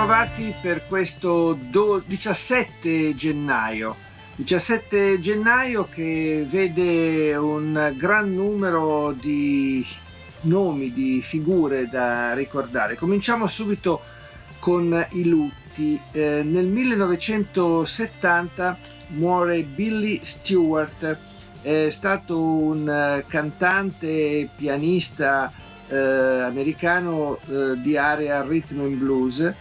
Ben ritrovati per questo do- 17 gennaio. 17 gennaio che vede un gran numero di nomi, di figure da ricordare. Cominciamo subito con i lutti. Eh, nel 1970 muore Billy Stewart, è stato un eh, cantante, pianista, eh, americano eh, di area rhythm and blues,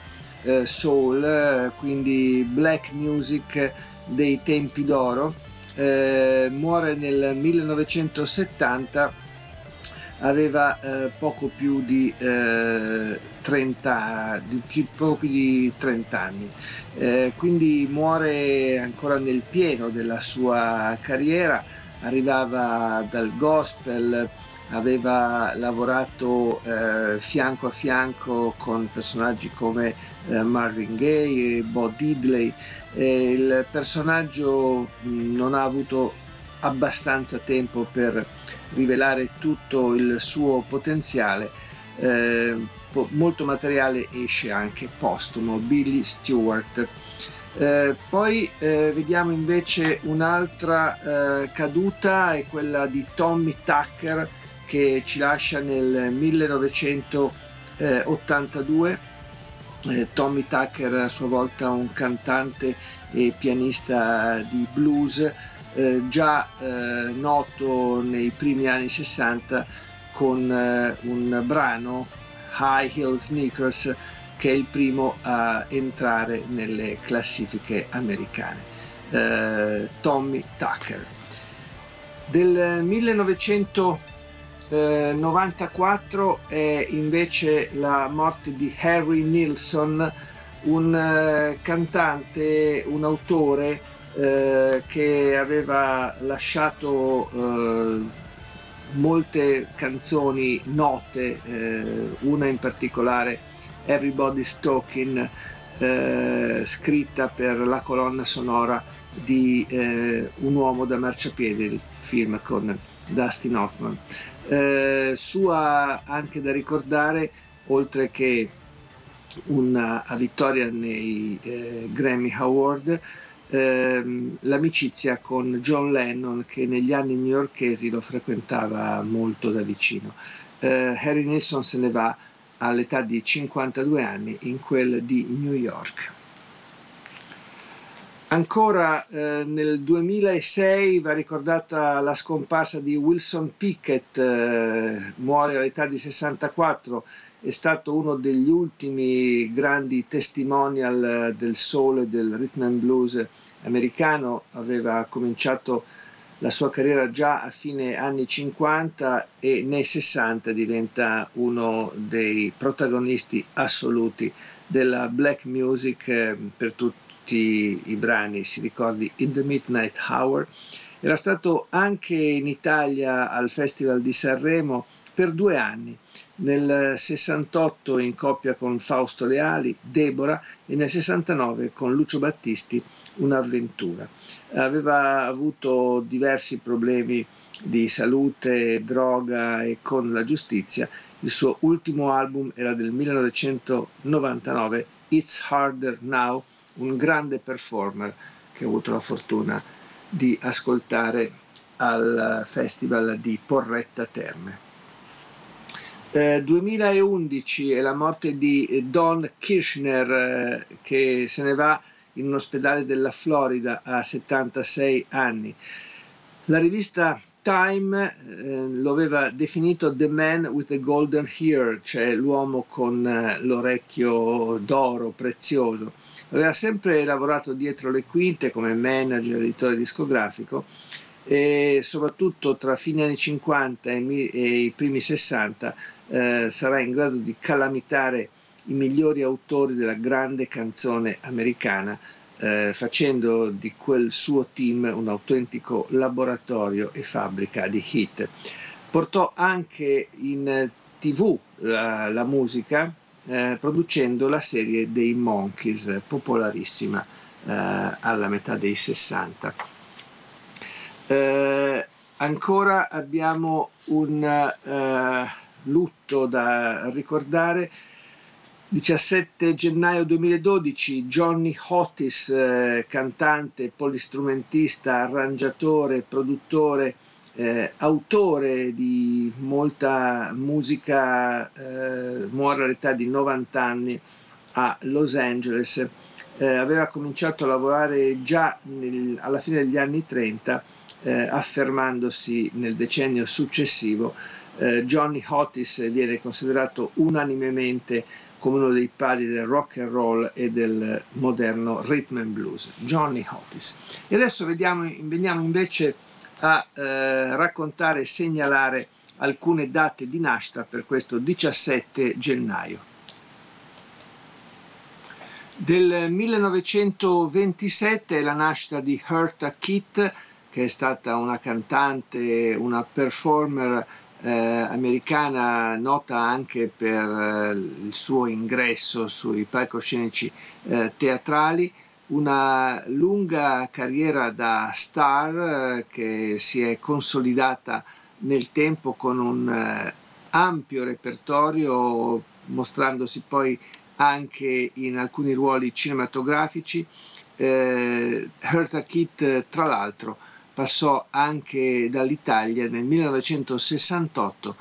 eh, soul, eh, quindi black music dei tempi d'oro. Eh, muore nel 1970, aveva eh, poco più di 30, di più, poco più di 30 anni. quindi muore ancora nel pieno della sua carriera, arrivava dal gospel, aveva lavorato eh, fianco a fianco con personaggi come eh, Marvin Gaye Bo Diddley. E il personaggio non ha avuto abbastanza tempo per rivelare tutto il suo potenziale. Eh, molto materiale esce anche postumo, Billy Stewart. Eh, poi eh, vediamo invece un'altra eh, caduta, è quella di Tommy Tucker, che ci lascia nel 1982. Eh, Tommy Tucker a sua volta un cantante e pianista di blues eh, già eh, noto nei primi anni 60 con eh, un brano High Heel Sneakers che è il primo a entrare nelle classifiche americane. Eh, Tommy Tucker. Del 1900 eh, 94 è invece la morte di Harry Nilsson, un eh, cantante, un autore eh, che aveva lasciato eh, molte canzoni note, eh, una in particolare Everybody's Talking, eh, scritta per la colonna sonora di Un uomo da marciapiede, il film con Dustin Hoffman. Eh, sua anche da ricordare, oltre che una vittoria nei eh, Grammy Award, ehm, l'amicizia con John Lennon che negli anni newyorkesi lo frequentava molto da vicino. Eh, Harry Nilsson se ne va all'età di 52 anni in quel di New York. Ancora eh, nel 2006 va ricordata la scomparsa di Wilson Pickett, eh, muore all'età di 64, è stato uno degli ultimi grandi testimonial del soul e del rhythm and blues americano, aveva cominciato la sua carriera già a fine anni 50 e nei 60 diventa uno dei protagonisti assoluti della black music eh, per tutti tutti i brani, si ricordi In the Midnight Hour, era stato anche in Italia al Festival di Sanremo per due anni, nel 68 in coppia con Fausto Leali, Deborah e nel 69 con Lucio Battisti, Un'avventura. Aveva avuto diversi problemi di salute, droga e con la giustizia. Il suo ultimo album era del 1999, It's Harder Now, un grande performer che ho avuto la fortuna di ascoltare al Festival di Porretta Terme. Eh, 2011 è la morte di Don Kirchner eh, che se ne va in un ospedale della Florida a 76 anni. La rivista Time eh, lo aveva definito The Man with the Golden Hair, cioè l'uomo con eh, l'orecchio d'oro prezioso. Aveva sempre lavorato dietro le quinte come manager, editore discografico e soprattutto tra fine anni 50 e, i primi 60 eh, sarà in grado di calamitare i migliori autori della grande canzone americana, eh, facendo di quel suo team un autentico laboratorio e fabbrica di hit. Portò anche in tv la, la musica, eh, producendo la serie dei Monkeys, popolarissima eh, alla metà dei 60. Eh, ancora abbiamo un eh, lutto da ricordare. 17 gennaio 2012 Johnny Otis, eh, cantante, polistrumentista, arrangiatore, produttore, eh, autore di molta musica, eh, muore all'età di 90 anni a Los Angeles. Eh, aveva cominciato a lavorare già nel, alla fine degli anni 30, eh, affermandosi nel decennio successivo. Eh, Johnny Otis viene considerato unanimemente come uno dei padri del rock and roll e del moderno rhythm and blues, Johnny Otis. E adesso vediamo, veniamo invece a eh, raccontare e segnalare alcune date di nascita per questo 17 gennaio. Del 1927 è la nascita di Herta Kitt, che è stata una cantante, una performer eh, americana nota anche per eh, il suo ingresso sui palcoscenici eh, teatrali una lunga carriera da star eh, che si è consolidata nel tempo con un eh, ampio repertorio, mostrandosi poi anche in alcuni ruoli cinematografici. Eh, Hertha Kitt, tra l'altro, passò anche dall'Italia nel 1968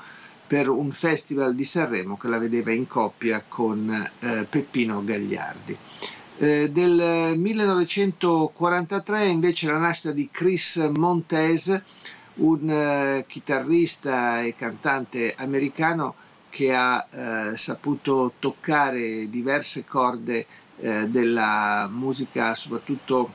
per un festival di Sanremo che la vedeva in coppia con eh, Peppino Gagliardi. Eh, del 1943 invece la nascita di Chris Montez, un eh, chitarrista e cantante americano che ha eh, saputo toccare diverse corde eh, della musica, soprattutto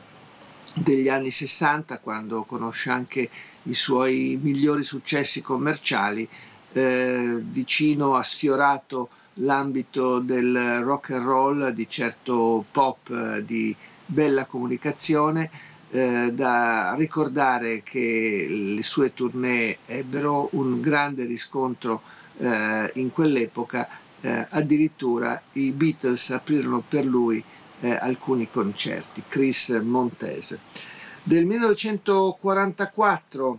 degli anni 60, quando conosce anche i suoi migliori successi commerciali, eh, vicino, ha sfiorato l'ambito del rock and roll, di certo pop, eh, di bella comunicazione, eh, da ricordare che le sue tournée ebbero un grande riscontro eh, in quell'epoca, eh, addirittura i Beatles aprirono per lui eh, alcuni concerti, Chris Montese. Del 1944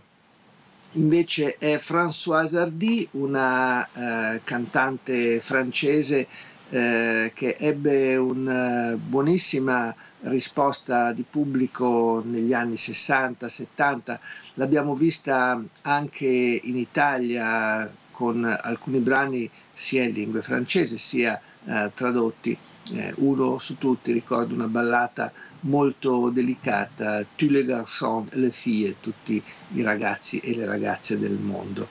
invece è Françoise Hardy, una eh, cantante francese eh, che ebbe una eh, buonissima risposta di pubblico negli anni 60-70. L'abbiamo vista anche in Italia con alcuni brani sia in lingue francese sia eh, tradotti. Eh, uno su tutti ricordo una ballata molto delicata, tous les garçons les filles, tutti i ragazzi e le ragazze del mondo.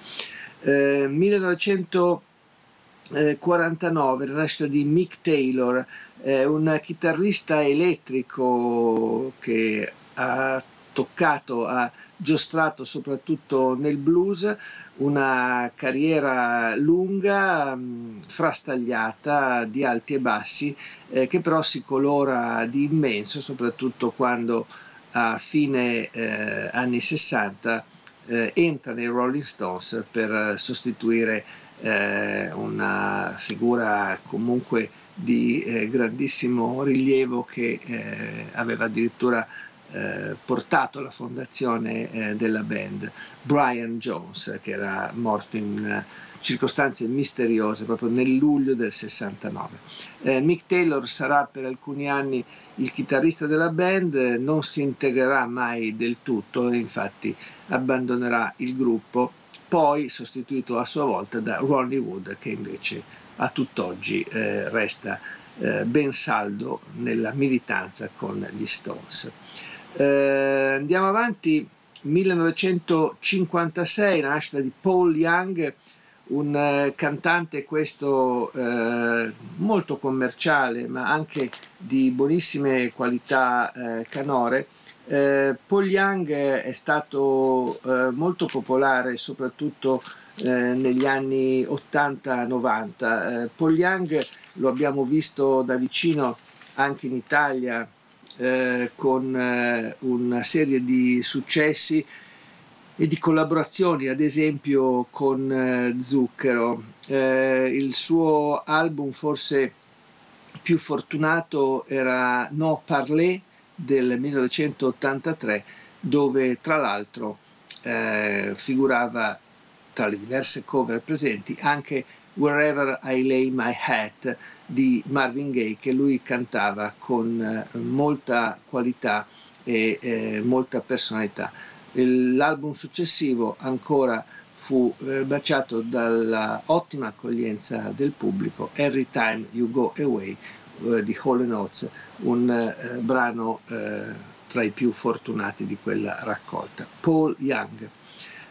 Eh, 1949, la nascita di Mick Taylor, eh, un chitarrista elettrico che ha toccato, ha giostrato soprattutto nel blues, una carriera lunga, mm, frastagliata di alti e bassi, eh, che però si colora di immenso, soprattutto quando a fine eh, anni 60 eh, entra nei Rolling Stones per sostituire eh, una figura comunque di eh, grandissimo rilievo che eh, aveva addirittura eh, portato alla fondazione eh, della band, Brian Jones, che era morto in eh, circostanze misteriose proprio nel luglio del 69. Eh, Mick Taylor sarà per alcuni anni il chitarrista della band, non si integrerà mai del tutto e infatti abbandonerà il gruppo, poi sostituito a sua volta da Ronnie Wood che invece a tutt'oggi eh, resta eh, ben saldo nella militanza con gli Stones. Eh, andiamo avanti, 1956, la nascita di Paul Young, un eh, cantante questo eh, molto commerciale ma anche di buonissime qualità eh, canore, Eh, Paul Young è stato eh, molto popolare soprattutto eh, negli anni 80-90. Eh, Paul Young lo abbiamo visto da vicino anche in Italia eh, con eh, una serie di successi e di collaborazioni, ad esempio con Zucchero. il suo album forse più fortunato era No Parler del 1983 dove tra l'altro eh, figurava tra le diverse cover presenti anche Wherever I Lay My Hat di Marvin Gaye che lui cantava con eh, molta qualità e eh, molta personalità. L'album successivo ancora fu eh, baciato dalla ottima accoglienza del pubblico Every Time You Go Away eh, di Hall Oates, un eh, brano eh, tra i più fortunati di quella raccolta. Paul Young.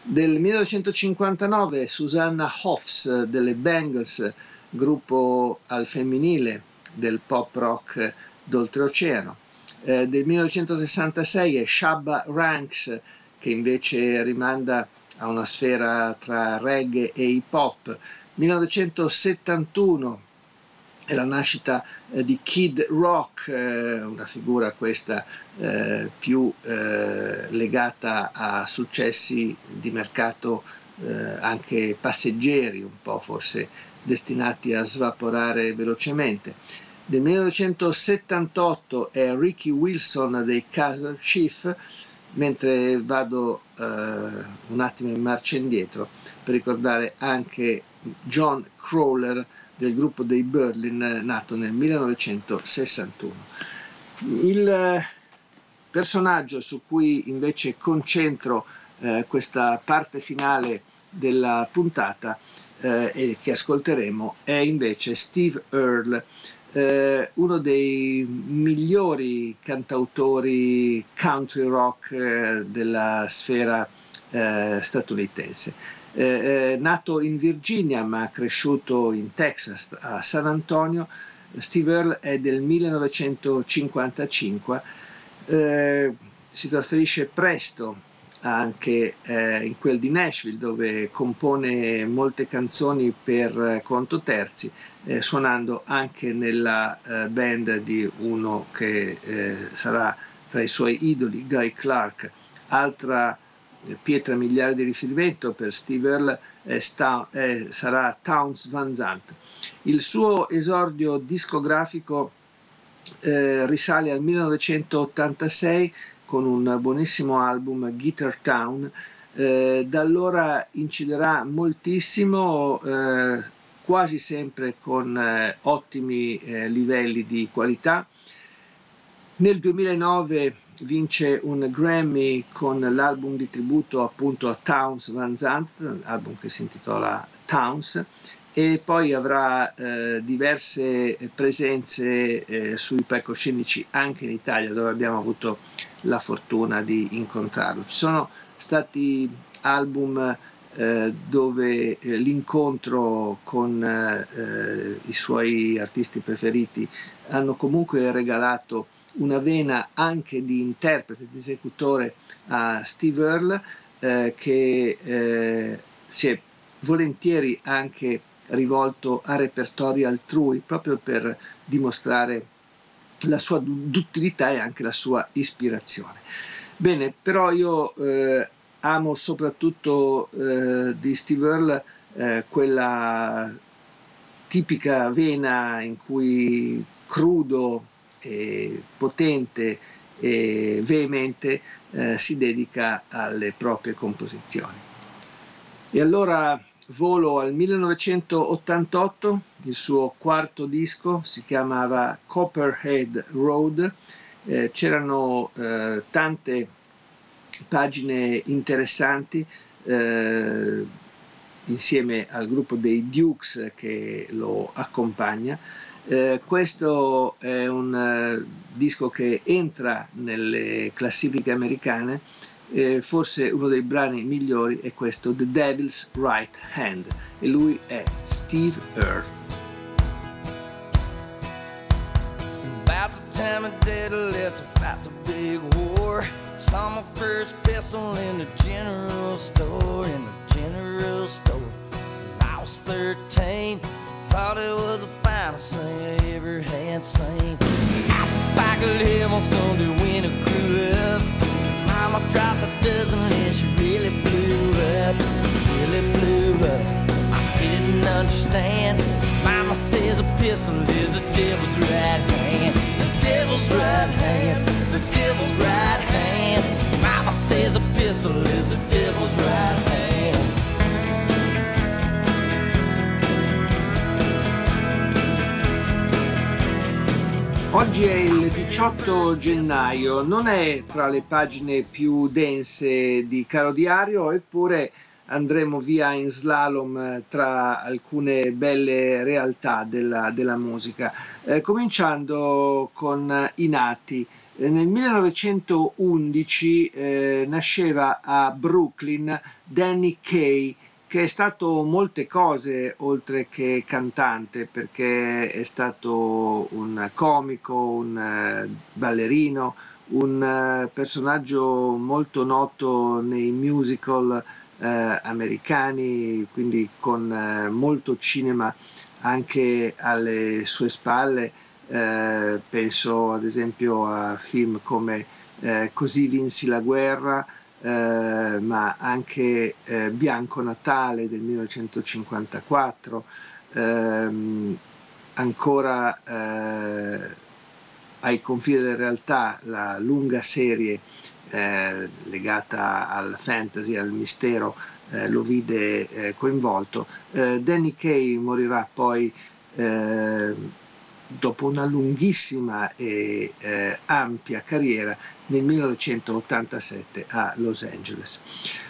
Del 1959 Susanna Hoffs delle Bangles, gruppo al femminile del pop rock d'oltreoceano. Eh, del 1966 è Shabba Ranks che invece rimanda a una sfera tra reggae e hip hop. 1971 è la nascita eh, di Kid Rock, eh, una figura questa eh, più eh, legata a successi di mercato eh, anche passeggeri, un po' forse destinati a svaporare velocemente. Nel 1978 è Ricky Wilson dei Castle Chief, mentre vado eh, un attimo in marcia indietro per ricordare anche John Crawler del gruppo dei Berlin nato nel 1961. Il eh, personaggio su cui invece concentro eh, questa parte finale della puntata eh, e che ascolteremo è invece Steve Earle, eh, uno dei migliori cantautori country rock eh, della sfera eh, statunitense. Eh, eh, nato in Virginia ma cresciuto in Texas a San Antonio, Steve Earle è del 1955, eh, si trasferisce presto anche eh, in quel di Nashville dove compone molte canzoni per conto terzi, eh, suonando anche nella eh, band di uno che sarà tra i suoi idoli, Guy Clark, altra pietra miliare di riferimento per Steve Earle eh, sta, eh, sarà Towns Van Zandt. Il suo esordio discografico eh, risale al 1986 con un buonissimo album Guitar Town. Eh, da allora inciderà moltissimo, eh, quasi sempre con eh, ottimi livelli di qualità nel 2009 vince un Grammy con l'album di tributo appunto a Towns Van Zandt, album che si intitola Towns, e poi avrà eh, diverse presenze eh, sui palcoscenici anche in Italia dove abbiamo avuto la fortuna di incontrarlo. Ci sono stati album eh, dove eh, l'incontro con eh, i suoi artisti preferiti hanno comunque regalato una vena anche di interprete, di esecutore a Steve Earle eh, che si è volentieri anche rivolto a repertori altrui proprio per dimostrare la sua duttilità e anche la sua ispirazione. Bene, però io eh, amo soprattutto eh, di Steve Earle eh, quella tipica vena in cui crudo eh, potente e veemente eh, si dedica alle proprie composizioni. E allora volo al 1988, il suo quarto disco si chiamava Copperhead Road, eh, c'erano eh, tante pagine interessanti eh, insieme al gruppo dei Dukes che lo accompagna. Eh, questo è un uh, disco che entra nelle classifiche americane, eh, forse uno dei brani migliori è questo The Devil's Right Hand e lui è Steve Earle. About the time my daddy left to fight the big war Saw my first pistol in the general store, in the general store. I was 13, thought it was the finest thing I ever had seen. I I could live on Sunday when I. Dropped a dozen really blew up, really blew up. I didn't understand. Mama says a pistol is the devil's right hand, the devil's right hand, the devil's right hand. Mama says a pistol is the devil's right hand. Oggi è il 18 gennaio, non è tra le pagine più dense di Caro Diario, eppure andremo via in slalom tra alcune belle realtà della, della musica, eh, cominciando con i nati. Eh, nel 1911 eh, nasceva a Brooklyn Danny Kaye, che è stato molte cose oltre che cantante, perché è stato un comico, un uh, ballerino, un uh, personaggio molto noto nei musical uh, americani, quindi con molto cinema anche alle sue spalle. penso ad esempio a film come Così vinsi la guerra, eh, ma anche eh, Bianco Natale del 1954, ehm, ancora eh, ai confini della realtà la lunga serie eh, legata al fantasy, al mistero, eh, lo vide coinvolto. Danny Kay morirà poi dopo una lunghissima e eh, ampia carriera nel 1987 a Los Angeles.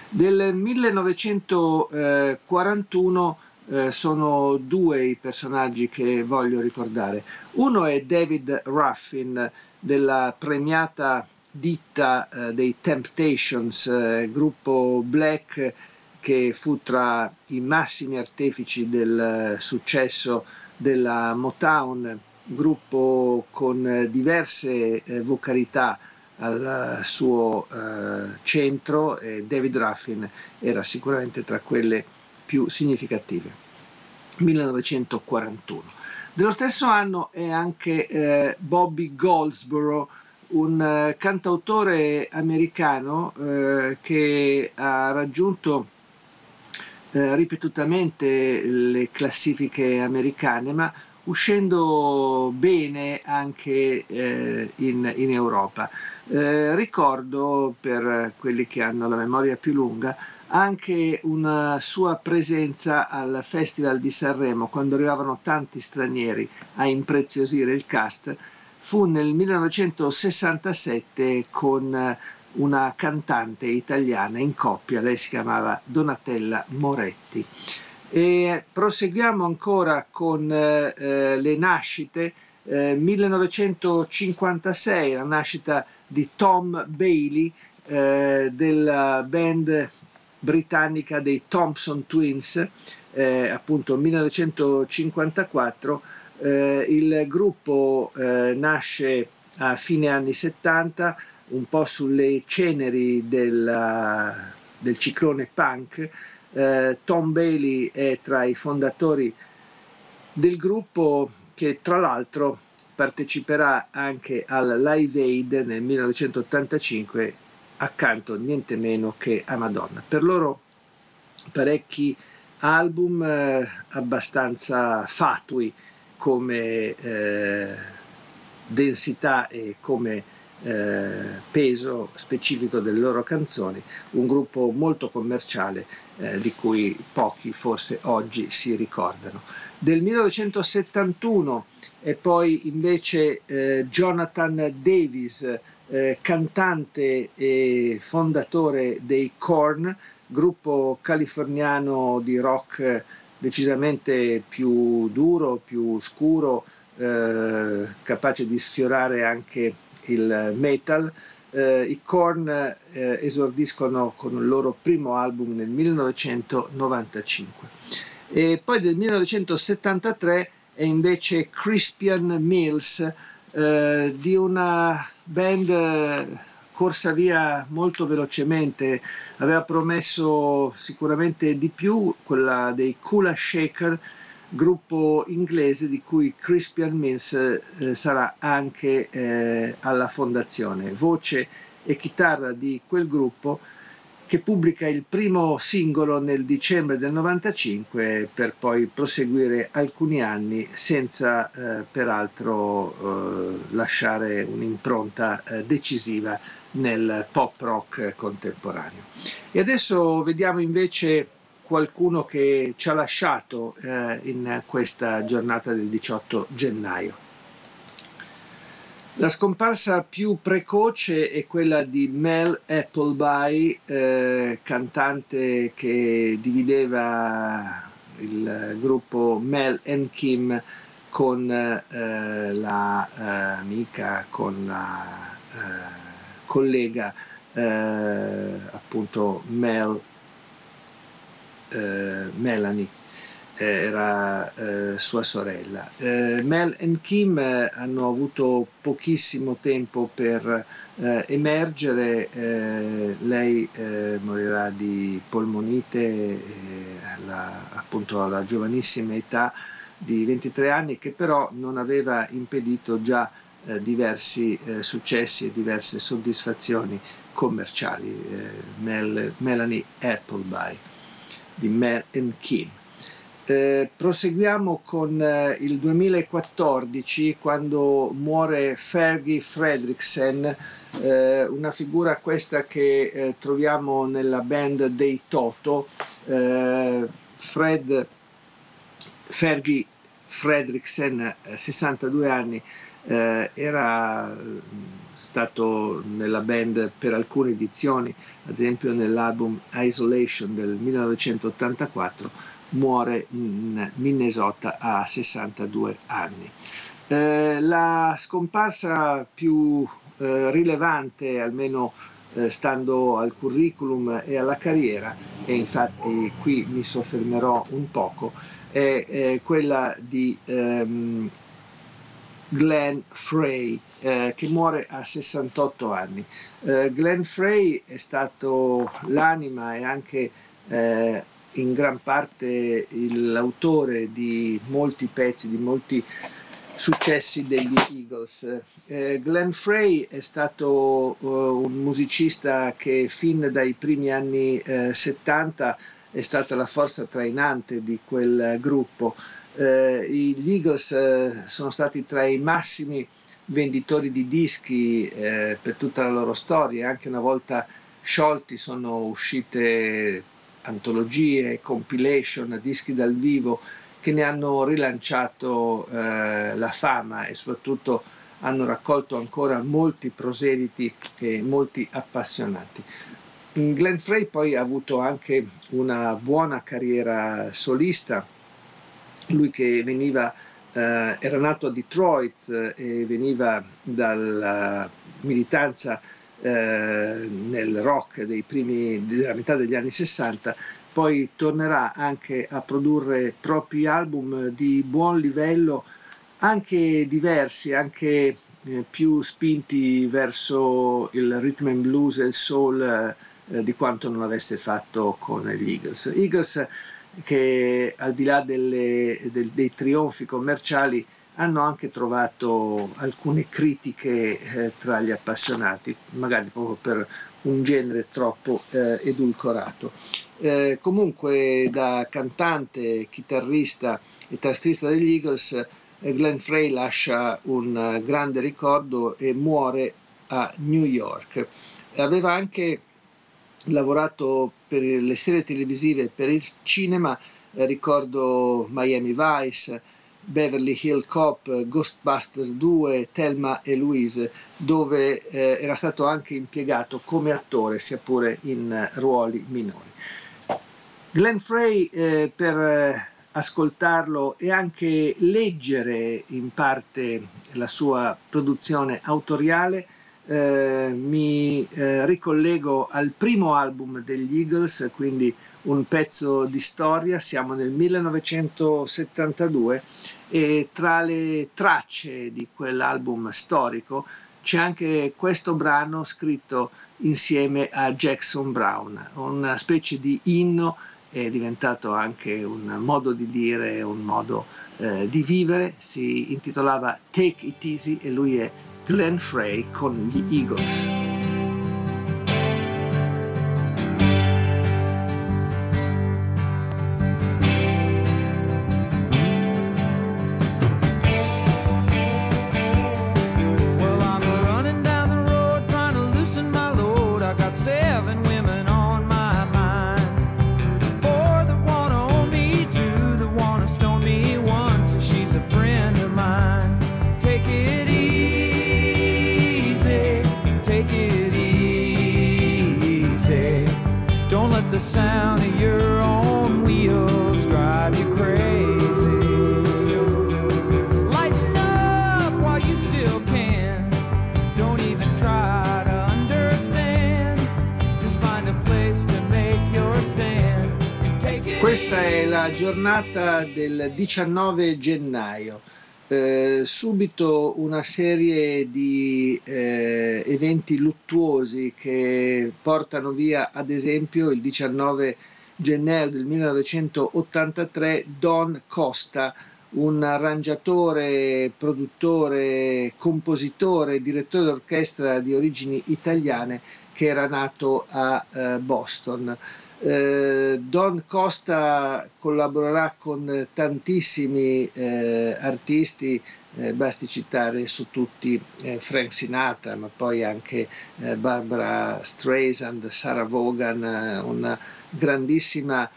Del 1941 eh, sono due i personaggi che voglio ricordare. Uno è David Ruffin della premiata ditta eh, dei Temptations, eh, gruppo black che fu tra i massimi artefici del successo della Motown, gruppo con diverse eh, vocalità al suo eh, centro e David Ruffin era sicuramente tra quelle più significative. 1941. Dello stesso anno è anche eh, Bobby Goldsboro, un eh, cantautore americano eh, che ha raggiunto eh, ripetutamente le classifiche americane, ma uscendo bene anche in, in, Europa. Eh, ricordo, per quelli che hanno la memoria più lunga, anche una sua presenza al Festival di Sanremo, quando arrivavano tanti stranieri a impreziosire il cast, fu nel 1967 con una cantante italiana in coppia, lei si chiamava Donatella Moretti. E proseguiamo ancora con eh, le nascite. Eh, 1956, la nascita di Tom Bailey eh, della band britannica dei Thompson Twins, eh, appunto 1954. Eh, il gruppo nasce a fine anni 70 un po' sulle ceneri del, del ciclone punk. Eh, Tom Bailey è tra i fondatori del gruppo che tra l'altro parteciperà anche al Live Aid nel 1985 accanto niente meno che a Madonna. Per loro parecchi album eh, abbastanza fatui come eh, densità e come eh, peso specifico delle loro canzoni, un gruppo molto commerciale eh, di cui pochi forse oggi si ricordano. Del 1971 e poi invece eh, Jonathan Davis, eh, cantante e fondatore dei Korn, gruppo californiano di rock decisamente più duro, più scuro, eh, capace di sfiorare anche il metal. Eh, I Korn eh, esordiscono con il loro primo album nel 1995 e poi del 1973 è invece Crispian Mills eh, di una band corsa via molto velocemente, aveva promesso sicuramente di più, quella dei Kula Shaker, gruppo inglese di cui Crispian Mills eh, sarà anche eh, alla fondazione. Voce e chitarra di quel gruppo che pubblica il primo singolo nel dicembre del 95 per poi proseguire alcuni anni senza eh, peraltro eh, lasciare un'impronta eh, decisiva nel pop rock contemporaneo. E adesso vediamo invece qualcuno che ci ha lasciato eh, in questa giornata del 18 gennaio. La scomparsa più precoce è quella di Mel Appleby, eh, cantante che divideva il gruppo Mel and Kim con eh, la eh, amica, con la eh, collega eh, appunto Mel, eh, Melanie era eh, sua sorella. Eh, Mel e Kim eh, hanno avuto pochissimo tempo per eh, emergere, eh, lei eh, morirà di polmonite alla, appunto alla giovanissima età di 23 anni che però non aveva impedito già diversi successi e diverse soddisfazioni commerciali. Mel, Melanie Appleby di Mel and Kim. Eh, proseguiamo con eh, il 2014 quando muore Fergie Fredriksen, eh, una figura questa che eh, troviamo nella band dei Toto. Eh, Fred, Fergie Fredriksen, 62 anni, era stato nella band per alcune edizioni, ad esempio nell'album Isolation del 1984 muore in Minnesota a 62 anni. Eh, la scomparsa più eh, rilevante, almeno eh, stando al curriculum e alla carriera, e infatti qui mi soffermerò un poco, è quella di ehm, Glenn Frey, eh, che muore a 68 anni. Eh, Glenn Frey è stato l'anima e anche eh, in gran parte l'autore di molti pezzi, di molti successi degli Eagles. Eh, Glenn Frey è stato uh, un musicista che fin dai primi anni eh, 70 è stata la forza trainante di quel gruppo. Eh, gli Eagles eh, sono stati tra i massimi venditori di dischi eh, per tutta la loro storia, anche una volta sciolti sono uscite antologie, compilation, dischi dal vivo che ne hanno rilanciato eh, la fama e soprattutto hanno raccolto ancora molti proseliti e molti appassionati. Glenn Frey poi ha avuto anche una buona carriera solista, lui che veniva, eh, era nato a Detroit eh, e veniva dalla militanza nel rock dei primi, della metà degli anni 60, poi tornerà anche a produrre propri album di buon livello, anche diversi, anche eh, più spinti verso il rhythm and blues e il soul eh, di quanto non avesse fatto con gli Eagles. Eagles che al di là delle, del, dei trionfi commerciali hanno anche trovato alcune critiche eh, tra gli appassionati, magari proprio per un genere troppo eh, edulcorato. Eh, comunque da cantante, chitarrista e tastista degli Eagles, eh, Glenn Frey lascia un uh, grande ricordo e muore a New York. Aveva anche lavorato per le serie televisive e per il cinema, eh, ricordo Miami Vice, Beverly Hill Cop, Ghostbusters 2, Thelma e Louise, dove eh, era stato anche impiegato come attore, sia pure in eh, ruoli minori. Glenn Frey, eh, per eh, ascoltarlo e anche leggere in parte la sua produzione autoriale, eh, mi eh, ricollego al primo album degli Eagles, quindi un pezzo di storia, siamo nel 1972 e tra le tracce di quell'album storico c'è anche questo brano scritto insieme a Jackson Brown, una specie di inno, è diventato anche un modo di dire, un modo eh, di vivere, si intitolava Take It Easy e lui è Glenn Frey con gli Eagles. 19 gennaio. Eh, subito una serie di eh, eventi luttuosi che portano via ad esempio il 19 gennaio del 1983 Don Costa, un arrangiatore, produttore, compositore, direttore d'orchestra di origini italiane che era nato a eh, Boston. Eh, Don Costa collaborerà con tantissimi eh, artisti, eh, basti citare su tutti eh, Frank Sinatra, ma poi anche eh, Barbara Streisand, Sarah Vaughan, eh, una grandissima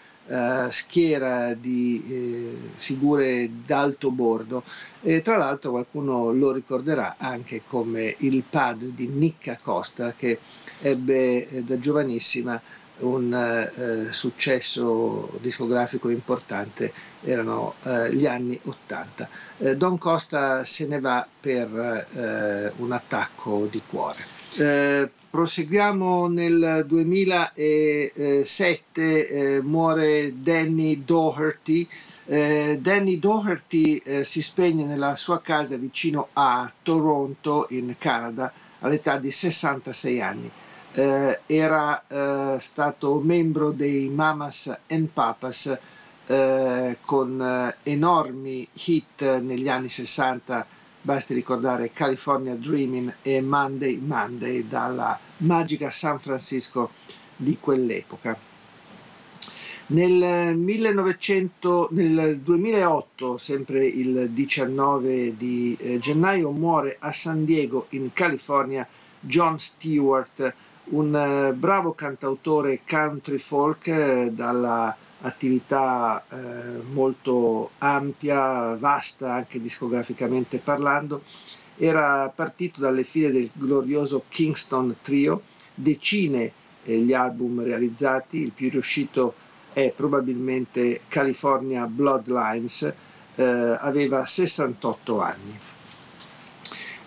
schiera di figure d'alto bordo. E tra l'altro qualcuno lo ricorderà anche come il padre di Nicca Costa che ebbe da giovanissima un eh, successo discografico importante erano eh, gli anni 80. Eh, Don Costa se ne va per eh, un attacco di cuore. Eh, proseguiamo nel 2007, eh, muore Danny Doherty. Danny Doherty si spegne nella sua casa vicino a Toronto in Canada all'età di 66 anni eh, era eh, stato membro dei Mamas and Papas eh, con eh, enormi hit negli anni 60, basti ricordare California Dreaming e Monday Monday dalla magica San Francisco di quell'epoca. Nel, 1900, nel 2008, sempre il 19 di eh, gennaio, muore a San Diego in California John Stewart, un eh, bravo cantautore country folk eh, dalla attività eh, molto ampia, vasta anche discograficamente parlando, era partito dalle file del glorioso Kingston Trio, decine gli album realizzati, il più riuscito è probabilmente California Bloodlines, aveva 68 anni.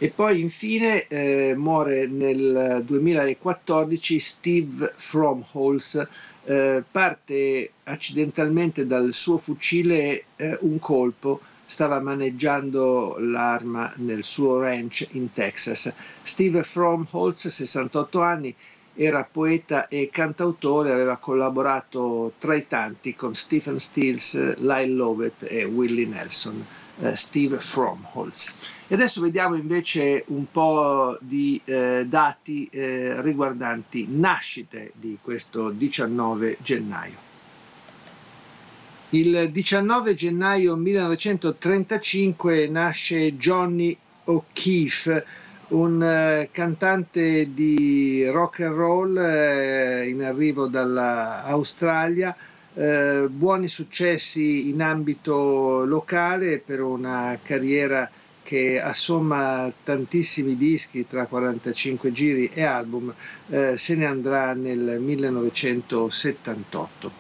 E poi infine eh, muore nel 2014 Steve Fromholz, eh, parte accidentalmente dal suo fucile eh, un colpo, stava maneggiando l'arma nel suo ranch in Texas. Steve Fromholz, 68 anni, era poeta e cantautore, aveva collaborato tra i tanti con Stephen Stills, Lyle Lovett e Willie Nelson. Eh, Steve Fromholz. E adesso vediamo invece un po' di eh, dati eh, riguardanti nascite di questo 19 gennaio. Il 19 gennaio 1935 nasce Johnny O'Keefe, un eh, cantante di rock and roll eh, in arrivo dall'Australia, eh, buoni successi in ambito locale per una carriera che assomma tantissimi dischi tra 45 giri e album, eh, se ne andrà nel 1978.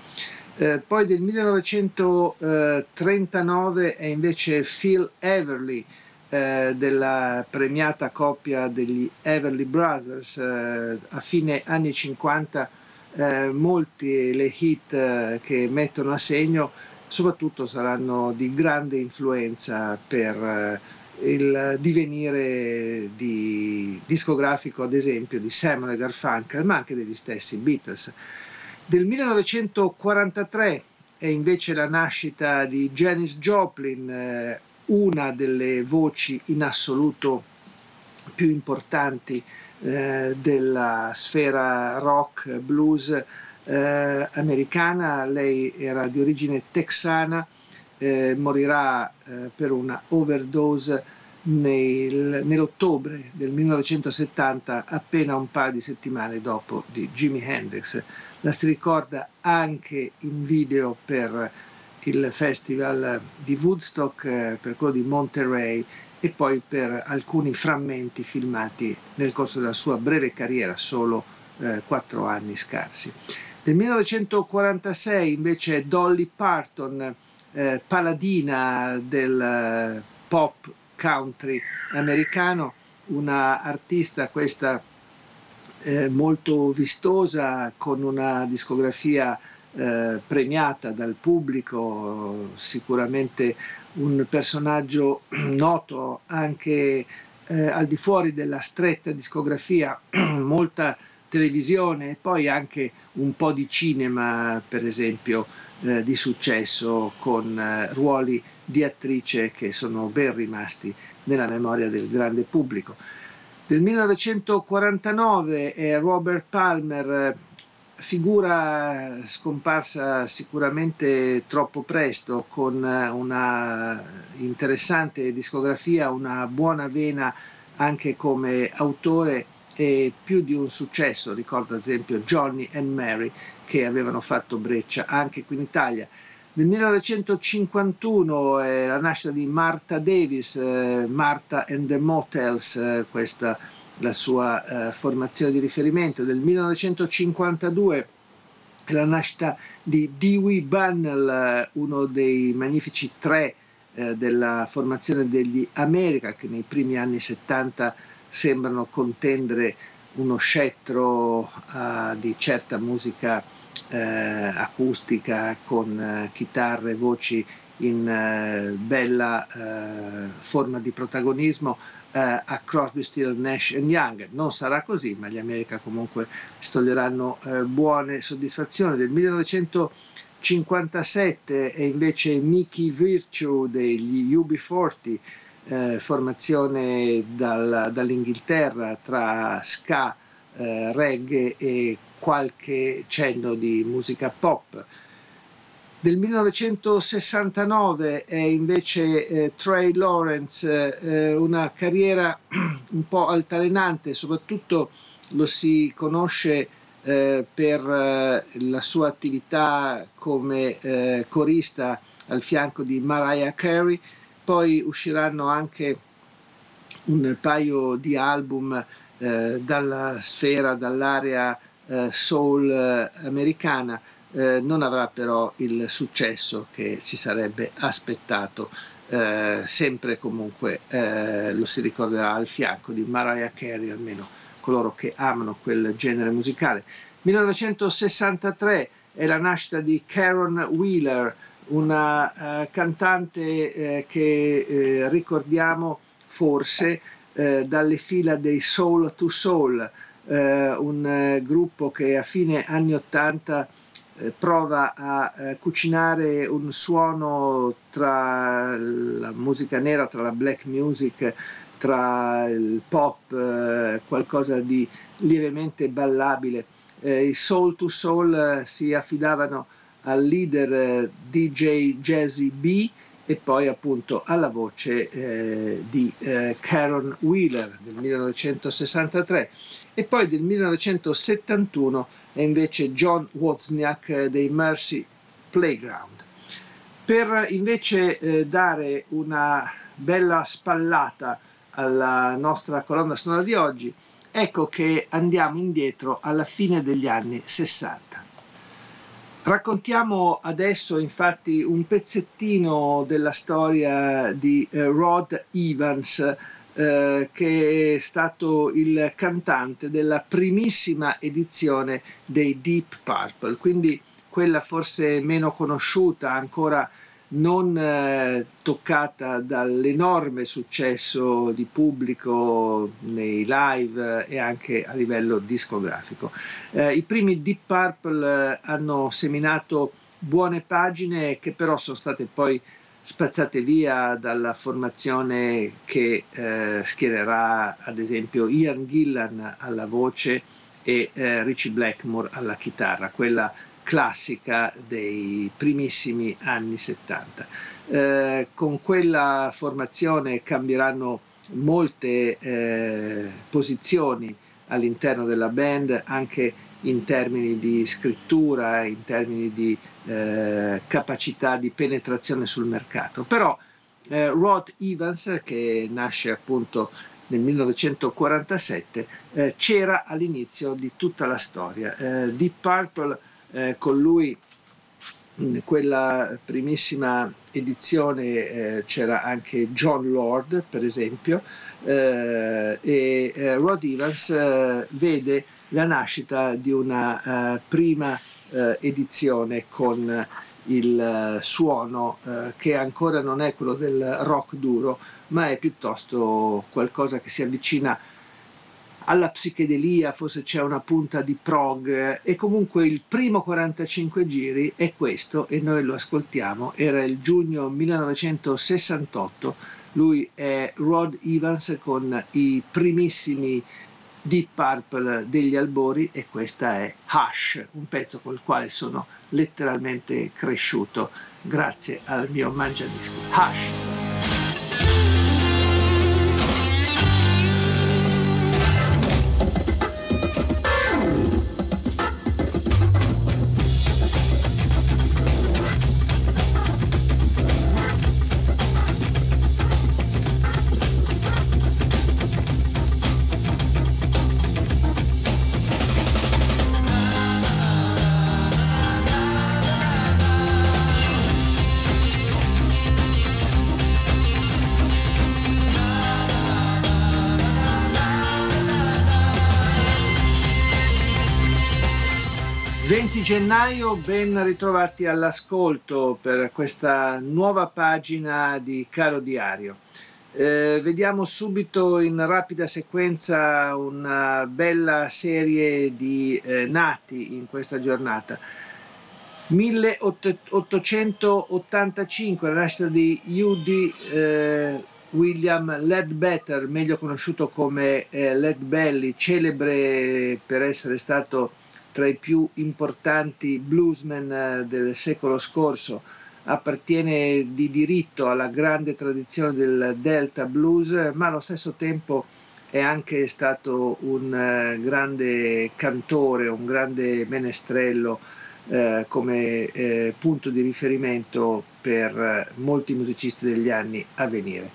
Eh, poi del 1939 è invece Phil Everly eh, della premiata coppia degli Everly Brothers eh, a fine anni 50 eh, molti le hit eh, che mettono a segno soprattutto saranno di grande influenza per il divenire di, discografico ad esempio di Simon e Garfunkel, ma anche degli stessi Beatles. Del 1943 è invece la nascita di Janis Joplin, eh, una delle voci in assoluto più importanti eh, della sfera rock blues eh, americana. Lei era di origine texana, eh, morirà eh, per una overdose nel, nell'ottobre del 1970, appena un paio di settimane dopo di Jimi Hendrix. La si ricorda anche in video per il festival di Woodstock, eh, per quello di Monterey e poi per alcuni frammenti filmati nel corso della sua breve carriera, solo eh, quattro anni scarsi. Nel 1946 invece Dolly Parton, eh, paladina del eh, pop country americano, una artista questa eh, molto vistosa, con una discografia eh, premiata dal pubblico, sicuramente un personaggio noto anche eh, al di fuori della stretta discografia, molta televisione e poi anche un po' di cinema, per esempio, eh, di successo con eh, ruoli di attrice che sono ben rimasti nella memoria del grande pubblico. Del 1949 è Robert Palmer, figura scomparsa sicuramente troppo presto, con una interessante discografia, una buona vena anche come autore e più di un successo, ricordo ad esempio Johnny and Mary che avevano fatto breccia anche qui in Italia. Nel 1951 è la nascita di Martha Davis, eh, Martha and the Motels, eh, questa la sua eh, formazione di riferimento. Nel 1952 è la nascita di Dewey Bunnell, eh, uno dei magnifici tre eh, della formazione degli America che nei primi anni 70 sembrano contendere uno scettro uh, di certa musica uh, acustica con uh, chitarre, voci in bella forma di protagonismo a Crosby, Still, Nash Young. Non sarà così, ma gli America comunque stoglieranno buone soddisfazioni. Del 1957 è invece Mickey Virtue degli UB40 eh, formazione dal, dall'Inghilterra tra ska, eh, reggae e qualche cenno di musica pop. Del 1969 è invece eh, Trey Lawrence, eh, una carriera un po' altalenante, soprattutto lo si conosce eh, per eh, la sua attività come eh, corista al fianco di Mariah Carey, poi usciranno anche un paio di album eh, dalla sfera, dall'area eh, soul eh, americana, eh, non avrà però il successo che si sarebbe aspettato. Eh, sempre comunque lo si ricorderà al fianco di Mariah Carey, almeno coloro che amano quel genere musicale. 1963 è la nascita di Karen Wheeler, una uh, cantante eh, che eh, ricordiamo forse eh, dalle fila dei Soul to Soul, eh, un eh, gruppo che a fine anni 80 prova a cucinare un suono tra la musica nera, tra la black music, tra il pop, qualcosa di lievemente ballabile. I Soul to Soul si affidavano al leader eh, DJ Jazzy B e poi appunto alla voce eh, di eh, Karen Wheeler del 1963 e poi del 1971 è invece John Wozniak eh, dei Mercy Playground. Per invece eh, dare una bella spallata alla nostra colonna sonora di oggi, ecco che andiamo indietro alla fine degli anni 60. Raccontiamo adesso infatti un pezzettino della storia di eh, Rod Evans, eh, che è stato il cantante della primissima edizione dei Deep Purple, quindi quella forse meno conosciuta, ancora non eh, toccata dall'enorme successo di pubblico nei live e anche a livello discografico. Eh, I primi Deep Purple eh, hanno seminato buone pagine che però sono state poi spazzate via dalla formazione che eh, schiererà ad esempio Ian Gillan alla voce e Richie Blackmore alla chitarra, quella classica dei primissimi anni 70. Eh, con quella formazione cambieranno molte eh, posizioni all'interno della band, anche in termini di scrittura, in termini di eh, capacità di penetrazione sul mercato. Però eh, Rod Evans, che nasce appunto nel 1947, eh, c'era all'inizio di tutta la storia. Eh, Deep Purple eh, con lui in quella primissima edizione eh, c'era anche John Lord, per esempio, eh, e eh, Rod Evans eh, vede la nascita di una eh, prima edizione con il suono che ancora non è quello del rock duro, ma è piuttosto qualcosa che si avvicina alla psichedelia, forse c'è una punta di prog e comunque il primo 45 giri è questo e noi lo ascoltiamo, era il giugno 1968, lui è Rod Evans con i primissimi Deep Purple degli albori e questa è Hush, un pezzo col quale sono letteralmente cresciuto grazie al mio mangiadisco. Hush! Gennaio, ben ritrovati all'ascolto per questa nuova pagina di Caro Diario. Eh, vediamo subito in rapida sequenza una bella serie di eh, nati in questa giornata. 1885, la nascita di U.D. Eh, William Ledbetter, meglio conosciuto come eh, Led Belly, celebre per essere stato tra i più importanti bluesmen eh, del secolo scorso, appartiene di diritto alla grande tradizione del Delta Blues, ma allo stesso tempo è anche stato un eh, grande cantore, un grande menestrello eh, come eh, punto di riferimento per eh, molti musicisti degli anni a venire.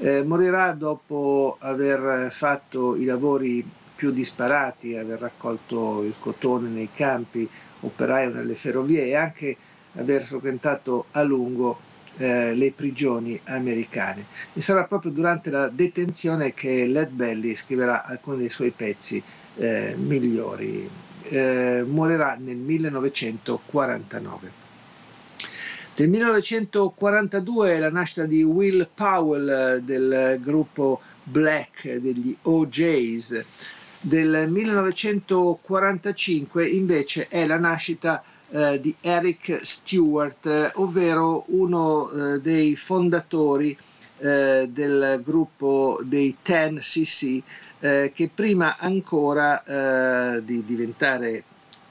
Morirà dopo aver fatto i lavori più disparati, aver raccolto il cotone nei campi, operaio nelle ferrovie e anche aver frequentato a lungo eh, le prigioni americane. E sarà proprio durante la detenzione che Led Belly scriverà alcuni dei suoi pezzi eh, migliori. Eh, morirà nel 1949. Nel 1942 è la nascita di Will Powell del gruppo Black degli OJs del 1945 invece è la nascita eh, di Eric Stewart, eh, ovvero uno eh, dei fondatori eh, del gruppo dei 10cc, eh, che prima ancora eh, di diventare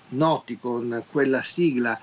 noti con quella sigla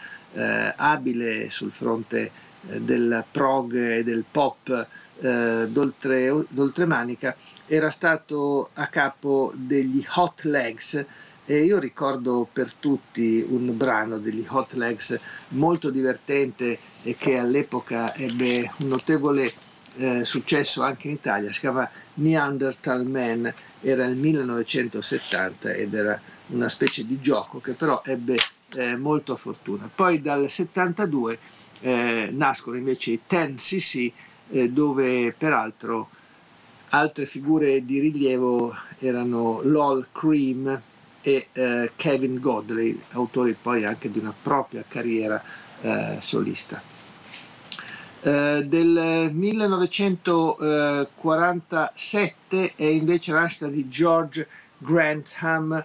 abile sul fronte del prog e del pop d'oltre, d'oltremanica, era stato a capo degli Hot Legs e io ricordo per tutti un brano degli Hot Legs molto divertente e che all'epoca ebbe un notevole eh, successo anche in Italia, si chiama Neanderthal Man, era il 1970 ed era una specie di gioco che però ebbe eh, molto fortuna. Poi dal 72 eh, nascono invece i 10cc eh, dove peraltro Altre figure di rilievo erano Lol Cream e eh, Kevin Godley, autori poi anche di una propria carriera eh, solista. Eh, del 1947 è invece la nascita di George Grantham,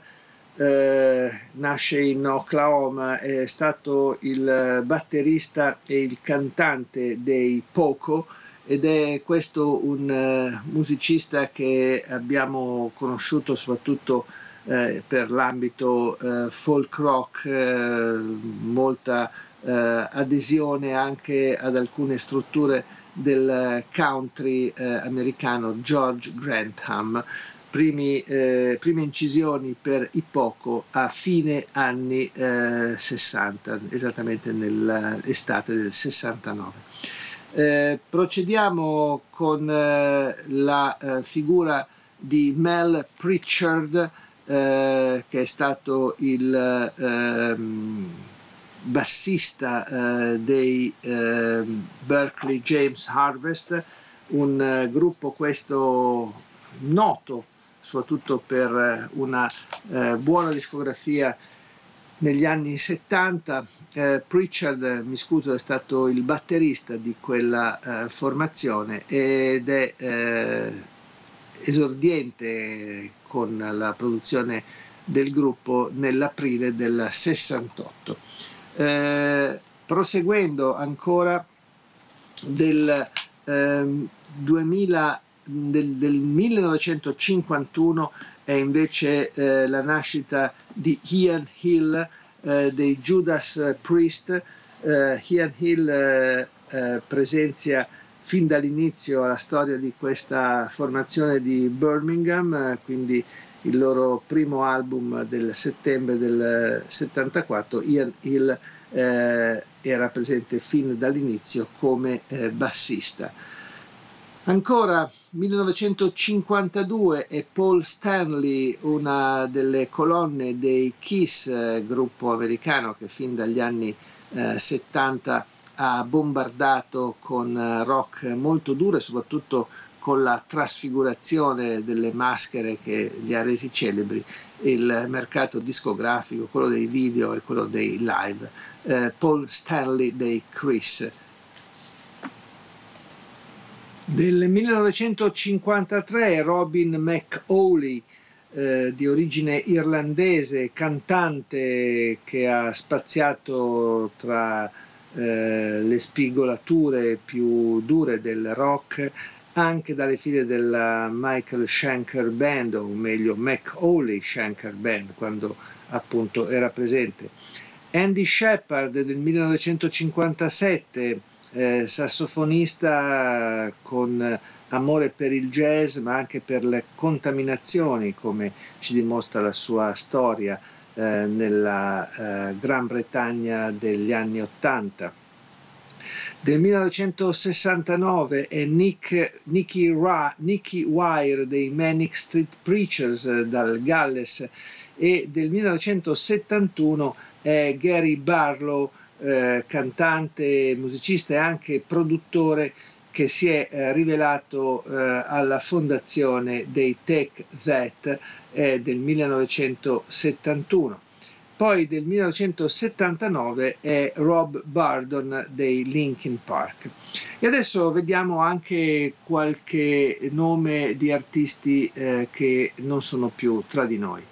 eh, nasce in Oklahoma, è stato il batterista e il cantante dei Poco ed è questo un uh, musicista che abbiamo conosciuto soprattutto eh, per l'ambito eh, folk rock, eh, molta eh, adesione anche ad alcune strutture del country eh, americano, George Grantham. Primi, eh, prime incisioni per i Poco a fine anni 60, esattamente nell'estate del 69. Eh, procediamo con eh, la eh, figura di Mel Pritchard, eh, che è stato il ehm, bassista eh, dei ehm, Berkeley James Harvest, un gruppo questo noto soprattutto per una buona discografia negli anni 70 eh, Pritchard, mi scuso, è stato il batterista di quella eh, formazione ed è eh, esordiente con la produzione del gruppo nell'aprile del 68. Eh, proseguendo ancora del, 2000, ehm, del, del 1951 è invece eh, la nascita di Ian Hill eh, dei Judas Priest. Eh, Ian Hill eh, eh, presenzia fin dall'inizio la storia di questa formazione di Birmingham, quindi il loro primo album del settembre del 74, Ian Hill era presente fin dall'inizio come bassista. Ancora 1952 e Paul Stanley, una delle colonne dei Kiss, gruppo americano che fin dagli anni eh, 70 ha bombardato con eh, rock molto duro e soprattutto con la trasfigurazione delle maschere che li ha resi celebri, il mercato discografico, quello dei video e quello dei live. Eh, Paul Stanley dei Chris del 1953 Robin McAuley, eh, di origine irlandese, cantante che ha spaziato tra eh, le spigolature più dure del rock, anche dalle file della Michael Schenker Band, o meglio McAuley Schenker Band, quando appunto era presente. Andy Shepard del 1957 eh, sassofonista con amore per il jazz ma anche per le contaminazioni come ci dimostra la sua storia eh, nella eh, Gran Bretagna degli anni Ottanta. Del 1969 è Nick, Nicky, Ra, Nicky Wire dei Manic Street Preachers eh, dal Galles e del 1971 è Gary Barlow eh, cantante, musicista e anche produttore che si è eh, rivelato eh, alla fondazione dei Tech That eh, del 1971. Poi del 1979 è Rob Bardon dei Linkin Park. E adesso vediamo anche qualche nome di artisti eh, che non sono più tra di noi.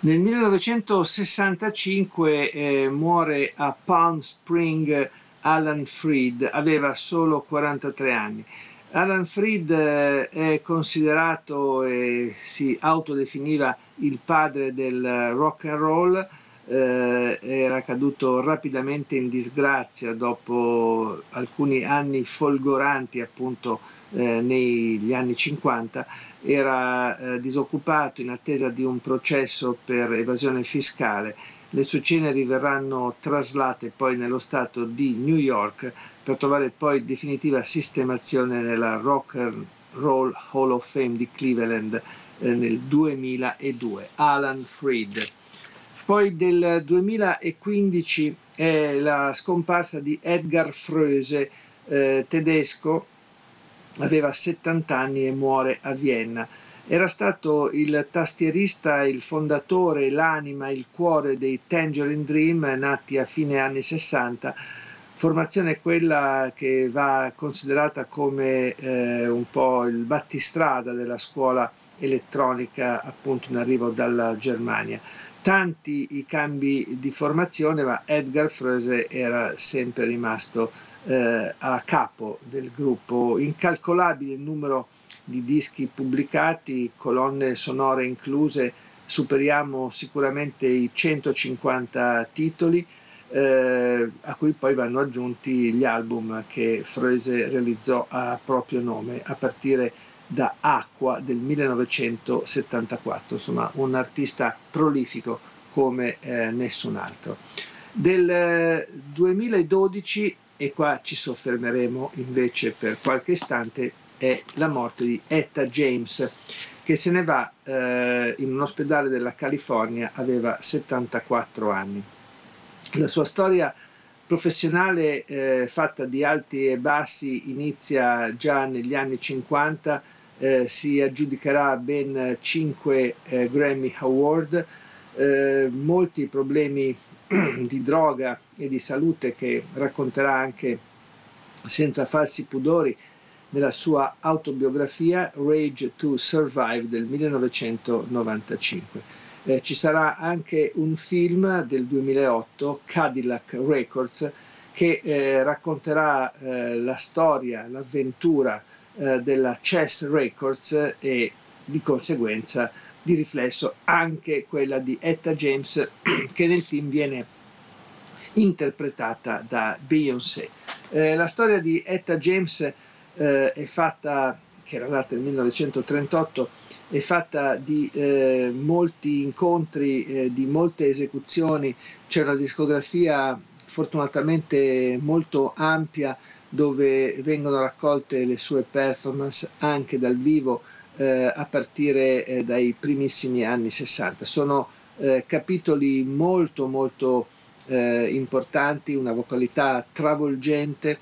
Nel 1965 eh, muore a Palm Spring Alan Freed, aveva solo 43 anni. Alan Freed eh, è considerato e si autodefiniva il padre del rock and roll, eh, era caduto rapidamente in disgrazia dopo alcuni anni folgoranti appunto eh, negli anni 50 era eh, disoccupato in attesa di un processo per evasione fiscale. Le sue ceneri verranno traslate poi nello stato di New York per trovare poi definitiva sistemazione nella Rock and Roll Hall of Fame di Cleveland eh, nel 2002. Alan Freed. Poi del 2015 è la scomparsa di Edgar Fröse, eh, tedesco, aveva 70 anni e muore a Vienna. Era stato il tastierista, il fondatore, l'anima, il cuore dei Tangerine Dream nati a fine anni 60, Formazione quella che va considerata come eh, un po' il battistrada della scuola elettronica appunto in arrivo dalla Germania. Tanti i cambi di formazione, ma Edgar Fröse era sempre rimasto eh, a capo del gruppo. Incalcolabile il numero di dischi pubblicati, colonne sonore incluse, superiamo sicuramente i 150 titoli eh, a cui poi vanno aggiunti gli album che Freuse realizzò a proprio nome a partire da Acqua del 1974, insomma un artista prolifico come eh, nessun altro. Del 2012, eh, e qua ci soffermeremo invece per qualche istante, è la morte di Etta James, che se ne va eh, in un ospedale della California, aveva 74 anni. La sua storia professionale eh, fatta di alti e bassi inizia già negli anni 50, eh, si aggiudicherà ben 5 eh, Grammy Award, eh, molti problemi di droga e di salute che racconterà anche senza falsi pudori nella sua autobiografia Rage to Survive del 1995 eh, ci sarà anche un film del 2008, Cadillac Records, che eh, racconterà eh, la storia, l'avventura eh, della Chess Records e di conseguenza di riflesso anche quella di Etta James che nel film viene interpretata da Beyoncé. Eh, la storia di Etta James eh, è fatta, che era nata nel 1938, è fatta di eh, molti incontri, eh, di molte esecuzioni, c'è una discografia fortunatamente molto ampia dove vengono raccolte le sue performance anche dal vivo eh, a partire eh, dai primissimi anni 60. Sono eh, capitoli molto molto eh, importanti, una vocalità travolgente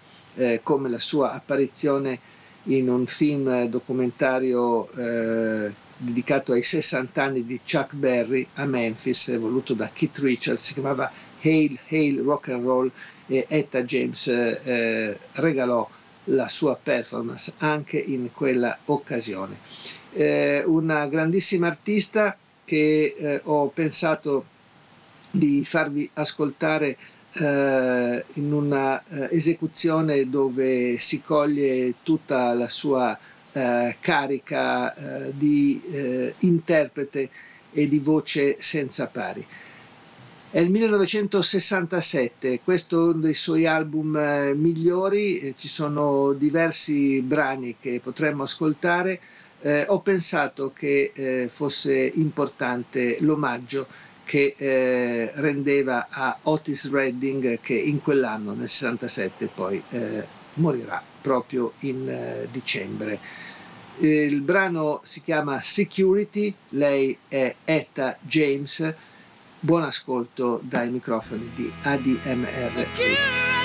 come la sua apparizione in un film documentario eh, dedicato ai 60 anni di Chuck Berry a Memphis, voluto da Keith Richards, si chiamava Hail, Hail Rock and Roll e Etta James eh, regalò la sua performance anche in quella occasione. Eh, una grandissima artista che eh, ho pensato di farvi ascoltare eh, in una eh, esecuzione dove si coglie tutta la sua eh, carica eh, di interprete e di voce senza pari. È il 1967, questo è uno dei suoi album eh, migliori, ci sono diversi brani che potremmo ascoltare. ho pensato che fosse importante l'omaggio che eh, rendeva a Otis Redding che in quell'anno, nel 67, poi eh, morirà proprio in eh, dicembre. Il brano si chiama Security, lei è Etta James. Buon ascolto dai microfoni di ADMR.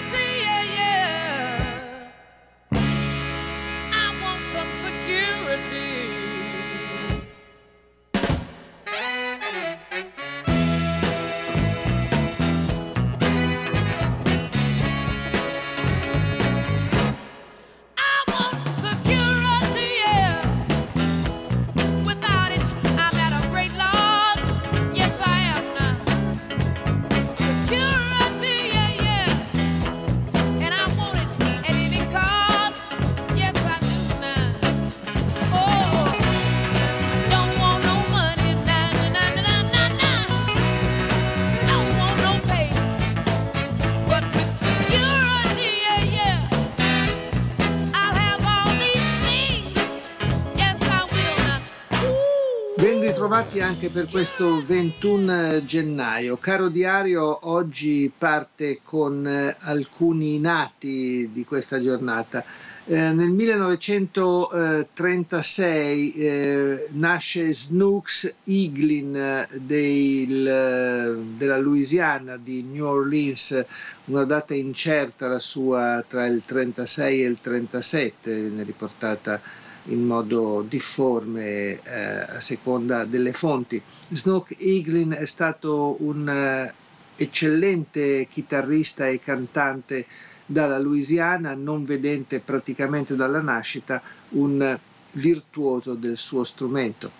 Anche per questo 21 gennaio. Caro diario, oggi parte con eh, alcuni nati di questa giornata. Eh, nel 1936 eh, nasce Snooks Eaglin del, della Louisiana, di New Orleans, una data incerta la sua tra il 36 e il 37, viene riportata in modo difforme eh, a seconda delle fonti. Snook Eaglin è stato un uh, eccellente chitarrista e cantante dalla Louisiana, non vedente praticamente dalla nascita, un virtuoso del suo strumento.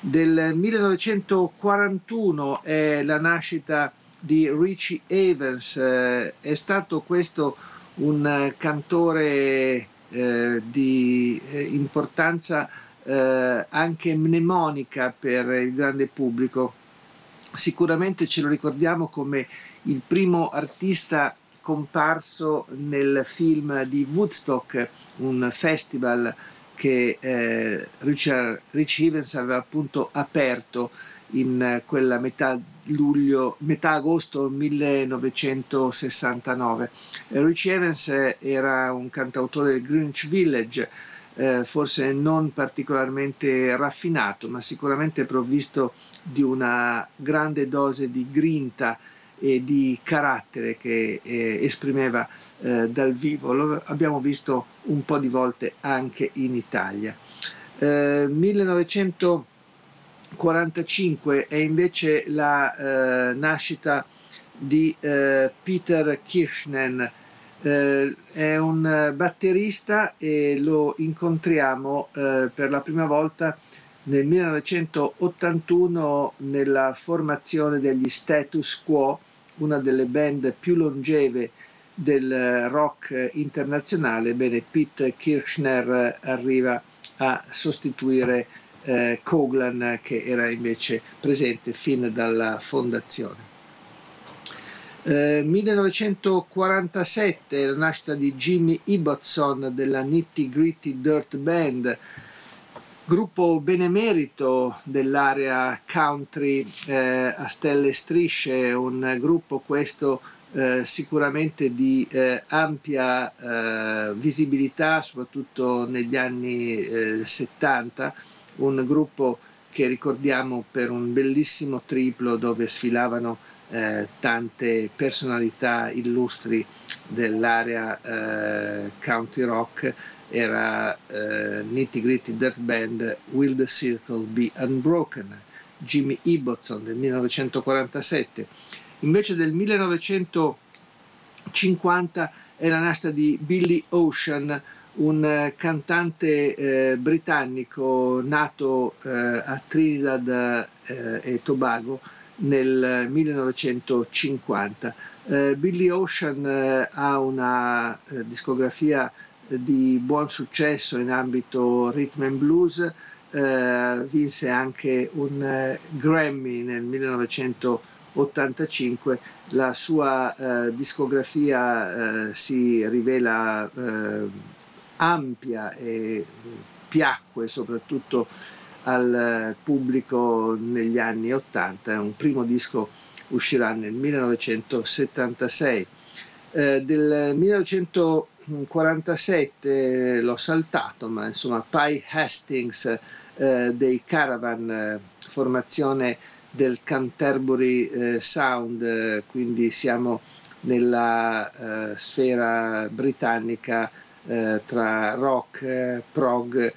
Del 1941 è la nascita di Richie Evans, eh, è stato questo un cantore eh, di eh, importanza eh, anche mnemonica per il grande pubblico. Sicuramente ce lo ricordiamo come il primo artista comparso nel film di Woodstock, un festival che eh, Richard, Rich Evans aveva appunto aperto in eh, quella metà luglio, metà agosto 1969. Rich Evans era un cantautore del Greenwich Village, eh, forse non particolarmente raffinato, ma sicuramente provvisto di una grande dose di grinta e di carattere che eh, esprimeva eh, dal vivo. Lo abbiamo visto un po' di volte anche in Italia. Eh, 1900 45 è invece la eh, nascita di eh, Peter Kirchnen, eh, è un batterista e lo incontriamo eh, per la prima volta nel 1981 nella formazione degli Status Quo, una delle band più longeve del eh, rock internazionale. Bene, Pete Kirchner eh, arriva a sostituire eh, Coglan che era invece presente fin dalla fondazione. 1947 eh, la nascita di Jimmy Ibbotson della Nitty Gritty Dirt Band, gruppo benemerito dell'area country eh, a stelle e strisce, un gruppo questo eh, sicuramente di eh, ampia eh, visibilità, soprattutto negli anni 70, un gruppo che ricordiamo per un bellissimo triplo dove sfilavano eh, tante personalità illustri dell'area eh, country rock. Era eh, Nitty Gritty Dirt Band Will the Circle Be Unbroken Jimmy Ibbotson del 1947 invece del 1950 è la nascita di Billy Ocean un eh, cantante eh, britannico nato eh, a Trinidad eh, e Tobago nel 1950. Eh, Billy Ocean eh, ha una eh, discografia di buon successo in ambito rhythm and blues, eh, vinse anche un eh, Grammy nel 1985, la sua eh, discografia si rivela ampia e piacque soprattutto al pubblico negli anni 80, un primo disco uscirà nel 1976. Eh, del 1947 l'ho saltato, ma insomma Pi Hastings eh, dei Caravan, eh, formazione del Canterbury eh, Sound, quindi siamo nella eh, sfera britannica eh, tra rock, prog,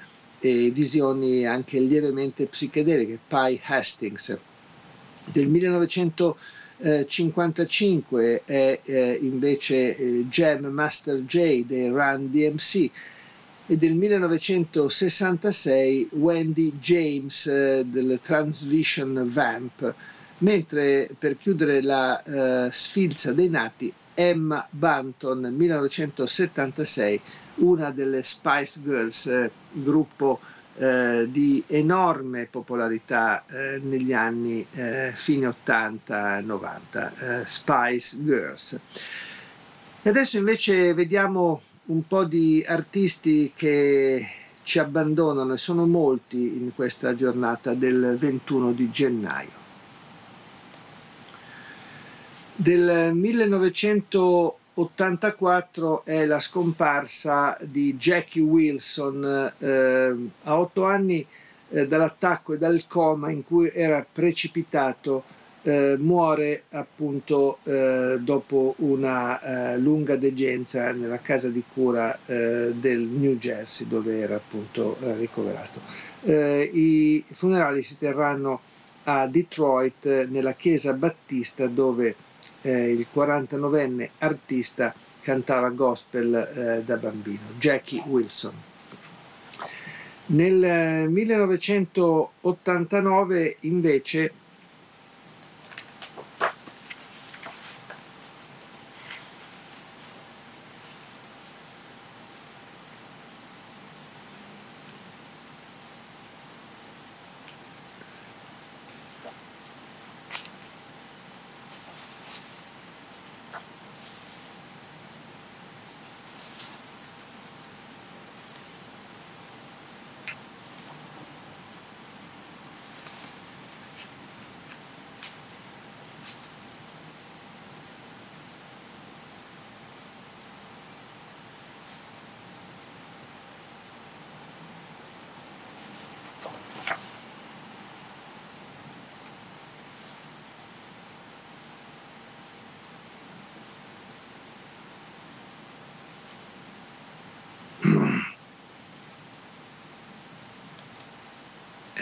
e visioni anche lievemente psichedeliche, Pi Hastings. Del 1955 è eh, invece eh, Jam Master J dei Run DMC e del 1966 Wendy James eh, del Transvision Vamp, mentre per chiudere la eh, sfilza dei nati Emma Banton 1976 una delle Spice Girls, eh, gruppo eh, di enorme popolarità eh, negli anni eh, fine 80-90, eh, Spice Girls. E adesso invece vediamo un po' di artisti che ci abbandonano e sono molti in questa giornata del 21 di gennaio. Del 1980 84 è la scomparsa di Jackie Wilson eh, a otto anni eh, dall'attacco e dal coma in cui era precipitato eh, muore appunto eh, dopo una eh, lunga degenza nella casa di cura eh, del New Jersey dove era appunto ricoverato. I funerali si terranno a Detroit nella chiesa battista dove eh, il 49enne artista cantava gospel eh, da bambino, Jackie Wilson. Nel 1989 eh, invece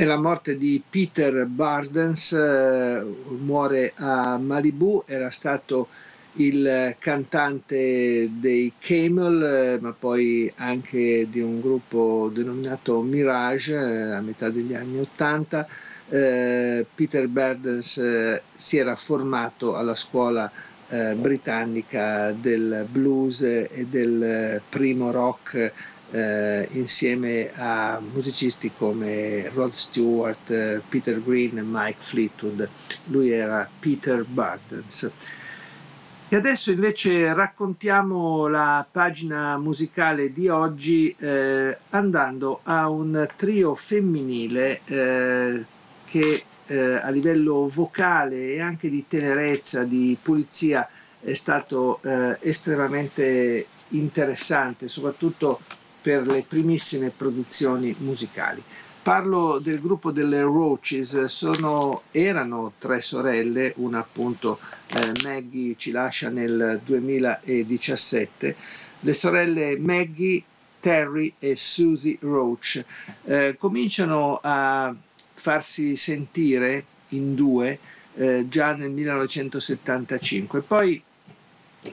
è la morte di Peter Bardens, eh, muore a Malibu, era stato il cantante dei Camel, eh, ma poi anche di un gruppo denominato Mirage eh, a metà degli anni Ottanta. Peter Bardens si era formato alla scuola britannica del blues e del primo rock eh, insieme a musicisti come Rod Stewart, eh, Peter Green e Mike Fleetwood. Lui era Peter Burdens. E adesso invece raccontiamo la pagina musicale di oggi eh, andando a un trio femminile eh, che eh, a livello vocale e anche di tenerezza, di pulizia è stato eh, estremamente interessante, soprattutto per le primissime produzioni musicali. Parlo del gruppo delle Roaches, sono, erano tre sorelle, una appunto eh, Maggie ci lascia nel 2017, le sorelle Maggie, Terry e Susie Roach eh, cominciano a farsi sentire in due eh, già nel 1975, poi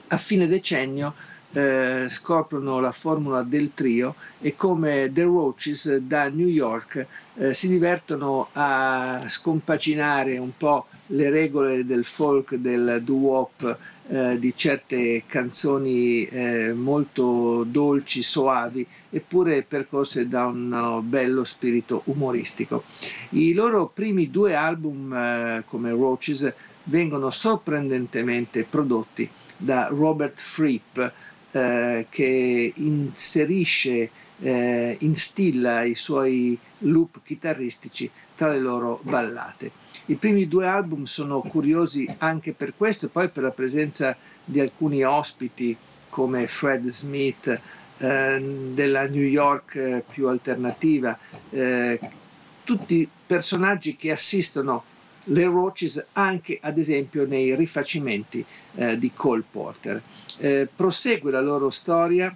a fine decennio eh, scoprono la formula del trio e come The Roaches da New York eh, si divertono a scompaginare un po' le regole del folk, del doo-wop, eh, di certe canzoni eh, molto dolci, soavi, eppure percorse da un bello spirito umoristico. I loro primi due album eh, come Roaches vengono sorprendentemente prodotti da Robert Fripp, eh, che inserisce, eh, instilla i suoi loop chitarristici tra le loro ballate. I primi due album sono curiosi anche per questo e poi per la presenza di alcuni ospiti come Fred Smith eh, della New York eh, più alternativa, eh, tutti personaggi che assistono le Roaches anche ad esempio nei rifacimenti eh, di Cole Porter. Eh, prosegue la loro storia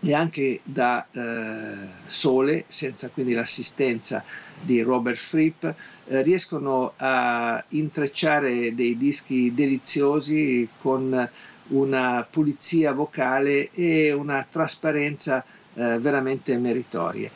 e anche da eh, sole, senza quindi l'assistenza di Robert Fripp, eh, riescono a intrecciare dei dischi deliziosi con una pulizia vocale e una trasparenza eh, veramente meritorie.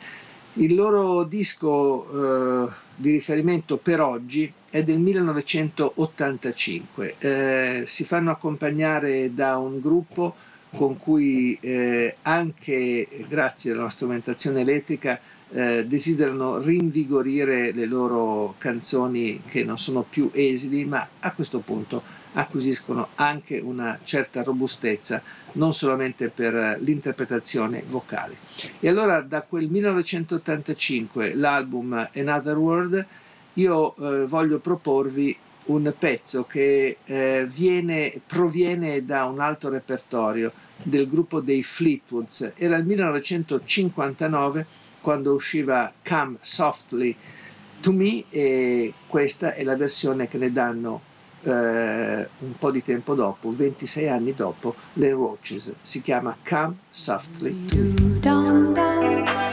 Il loro disco eh, di riferimento per oggi è del 1985. Eh, si fanno accompagnare da un gruppo con cui eh, anche grazie alla strumentazione elettrica eh, desiderano rinvigorire le loro canzoni che non sono più esili, ma a questo punto acquisiscono anche una certa robustezza, non solamente per l'interpretazione vocale. E allora da quel 1985 l'album Another World io eh, voglio proporvi un pezzo che eh, viene, proviene da un altro repertorio del gruppo dei Fleetwoods. Era il 1959 quando usciva Come Softly to Me e questa è la versione che ne danno eh, un po' di tempo dopo, 26 anni dopo, le Roaches. Si chiama Come Softly to Me.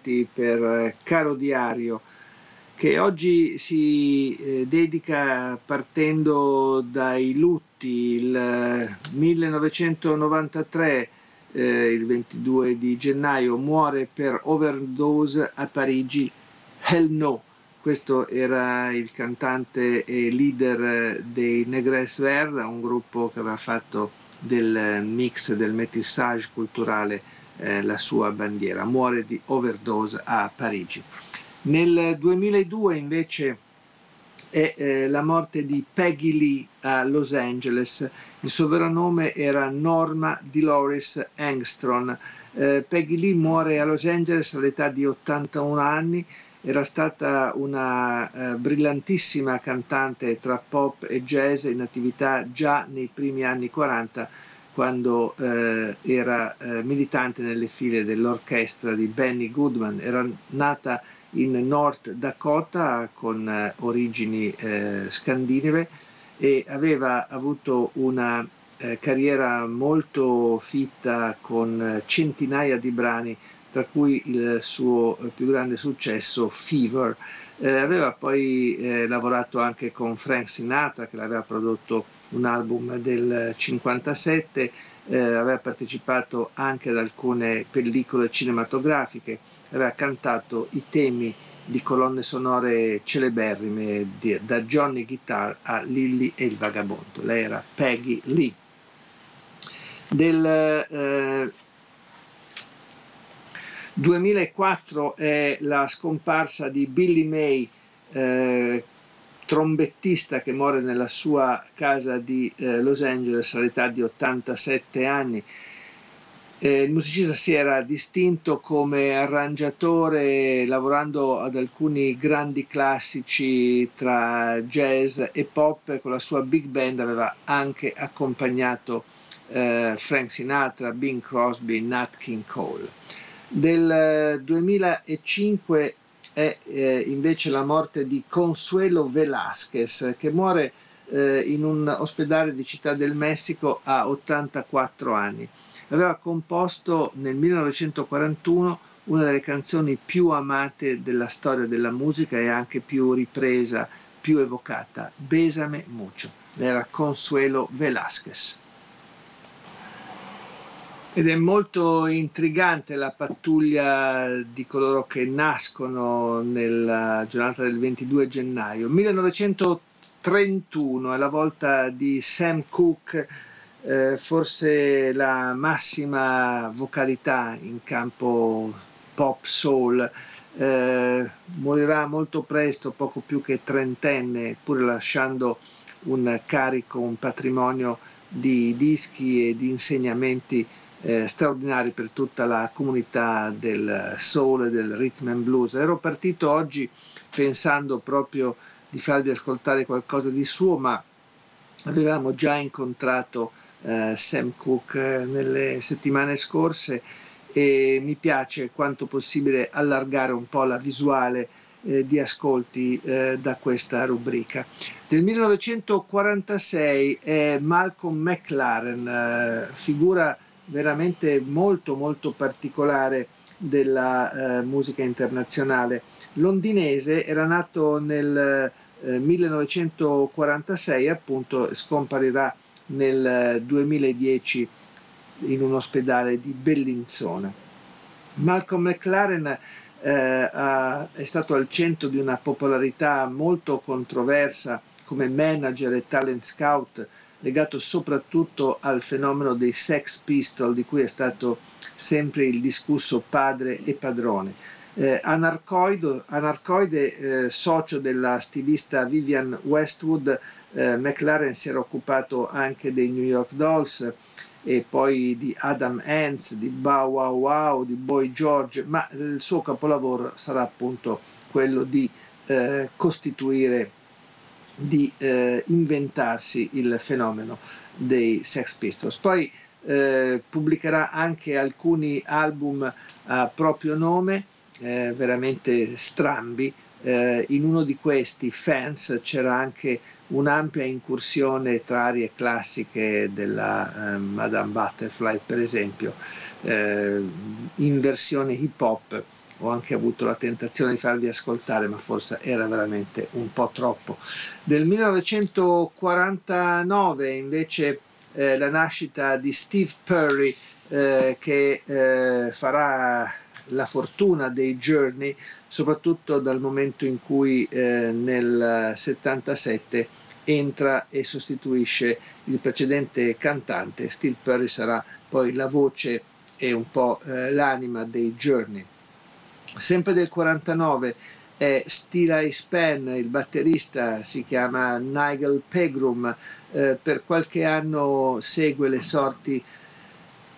Ritrovati per Caro Diario, che oggi si eh, dedica partendo dai lutti. Il 1993, eh, il 22 di gennaio, muore per overdose a Parigi Hell No. Questo era il cantante e leader dei Negres Vert, un gruppo che aveva fatto del mix del métissage culturale eh, la sua bandiera. Muore di overdose a Parigi. Nel 2002 invece è eh, la morte di Peggy Lee a Los Angeles. Il suo vero nome era Norma Dolores Angstrom. Eh, Peggy Lee muore a Los Angeles all'età di 81 anni. Era stata una eh, brillantissima cantante tra pop e jazz in attività già nei primi anni 40 quando eh, era eh, militante nelle file dell'orchestra di Benny Goodman. Era nata in North Dakota con eh, origini eh, scandinave e aveva avuto una eh, carriera molto fitta con eh, centinaia di brani, tra cui il suo più grande successo Fever. Aveva poi lavorato anche con Frank Sinatra che l'aveva prodotto un album del 57, aveva partecipato anche ad alcune pellicole cinematografiche aveva cantato i temi di colonne sonore celeberrime di, da Johnny Guitar a Lilly e il Vagabondo. Lei era Peggy Lee. Del eh, 2004 è la scomparsa di Billy May, eh, trombettista che muore nella sua casa di eh, Los Angeles all'età di 87 anni eh, il musicista si era distinto come arrangiatore lavorando ad alcuni grandi classici tra jazz e pop con la sua big band aveva anche accompagnato eh, Frank Sinatra, Bing Crosby, Nat King Cole. Del 2005 è eh, invece la morte di Consuelo Velázquez che muore eh, in un ospedale di Città del Messico a 84 anni aveva composto nel 1941 una delle canzoni più amate della storia della musica e anche più ripresa, più evocata, Besame Mucho. Era Consuelo Velázquez. Ed è molto intrigante la pattuglia di coloro che nascono nella giornata del 22 gennaio. 1931 è la volta di Sam Cooke eh, forse la massima vocalità in campo pop soul. Eh, morirà molto presto, poco più che trentenne, pur lasciando un carico, un patrimonio di dischi e di insegnamenti eh, straordinari per tutta la comunità del soul e del rhythm and blues. Ero partito oggi pensando proprio di farvi ascoltare qualcosa di suo, ma avevamo già incontrato eh, Sam Cooke nelle settimane scorse e mi piace quanto possibile allargare un po' la visuale eh, di ascolti eh, da questa rubrica. Del 1946 è Malcolm McLaren, eh, figura veramente molto molto particolare della eh, musica internazionale. Londinese, era nato nel 1946 eh, appunto scomparirà nel 2010 in un ospedale di Bellinzona. Malcolm McLaren eh, ha, è stato al centro di una popolarità molto controversa come manager e talent scout legato soprattutto al fenomeno dei Sex Pistol di cui è stato sempre il discusso padre e padrone. Eh, anarcoide, anarcoide eh, socio della stilista Vivian Westwood, eh, McLaren si era occupato anche dei New York Dolls e poi di Adam Ants, di Bow Wow Wow, di Boy George, ma il suo capolavoro sarà appunto quello di eh, costituire, di eh, inventarsi il fenomeno dei Sex Pistols. Poi eh, pubblicherà anche alcuni album a proprio nome, eh, veramente strambi. Eh, in uno di questi, Fans, c'era anche un'ampia incursione tra arie classiche della eh, Madame Butterfly, per esempio, eh, in versione hip hop. Ho anche avuto la tentazione di farvi ascoltare, ma forse era veramente un po' troppo. Del 1949 invece eh, la nascita di Steve Perry eh, che eh, farà la fortuna dei Journey, soprattutto dal momento in cui eh, nel 77 entra e sostituisce il precedente cantante. Steve Perry sarà poi la voce e un po' eh, l'anima dei Journey. Sempre del 49 è Stila Span, il batterista si chiama Nigel Pegram, eh, per qualche anno segue le sorti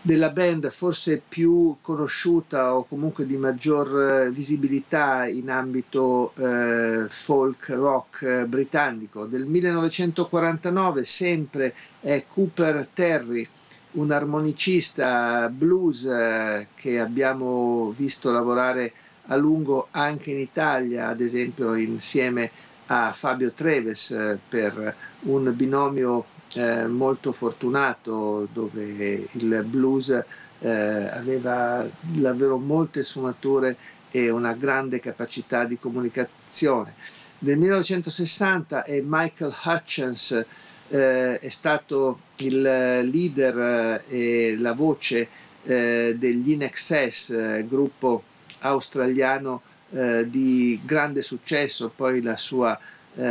della band forse più conosciuta o comunque di maggior eh, visibilità in ambito eh, folk rock eh, britannico. Del 1949 sempre è Cooper Terry, un armonicista blues eh, che abbiamo visto lavorare a lungo anche in Italia, ad esempio insieme a Fabio Treves eh, per un binomio eh, molto fortunato dove il blues aveva davvero molte sfumature e una grande capacità di comunicazione. Nel 1960 è Michael Hutchins eh, è stato il leader eh, e la voce eh, degli In eh, gruppo australiano di grande successo, poi la sua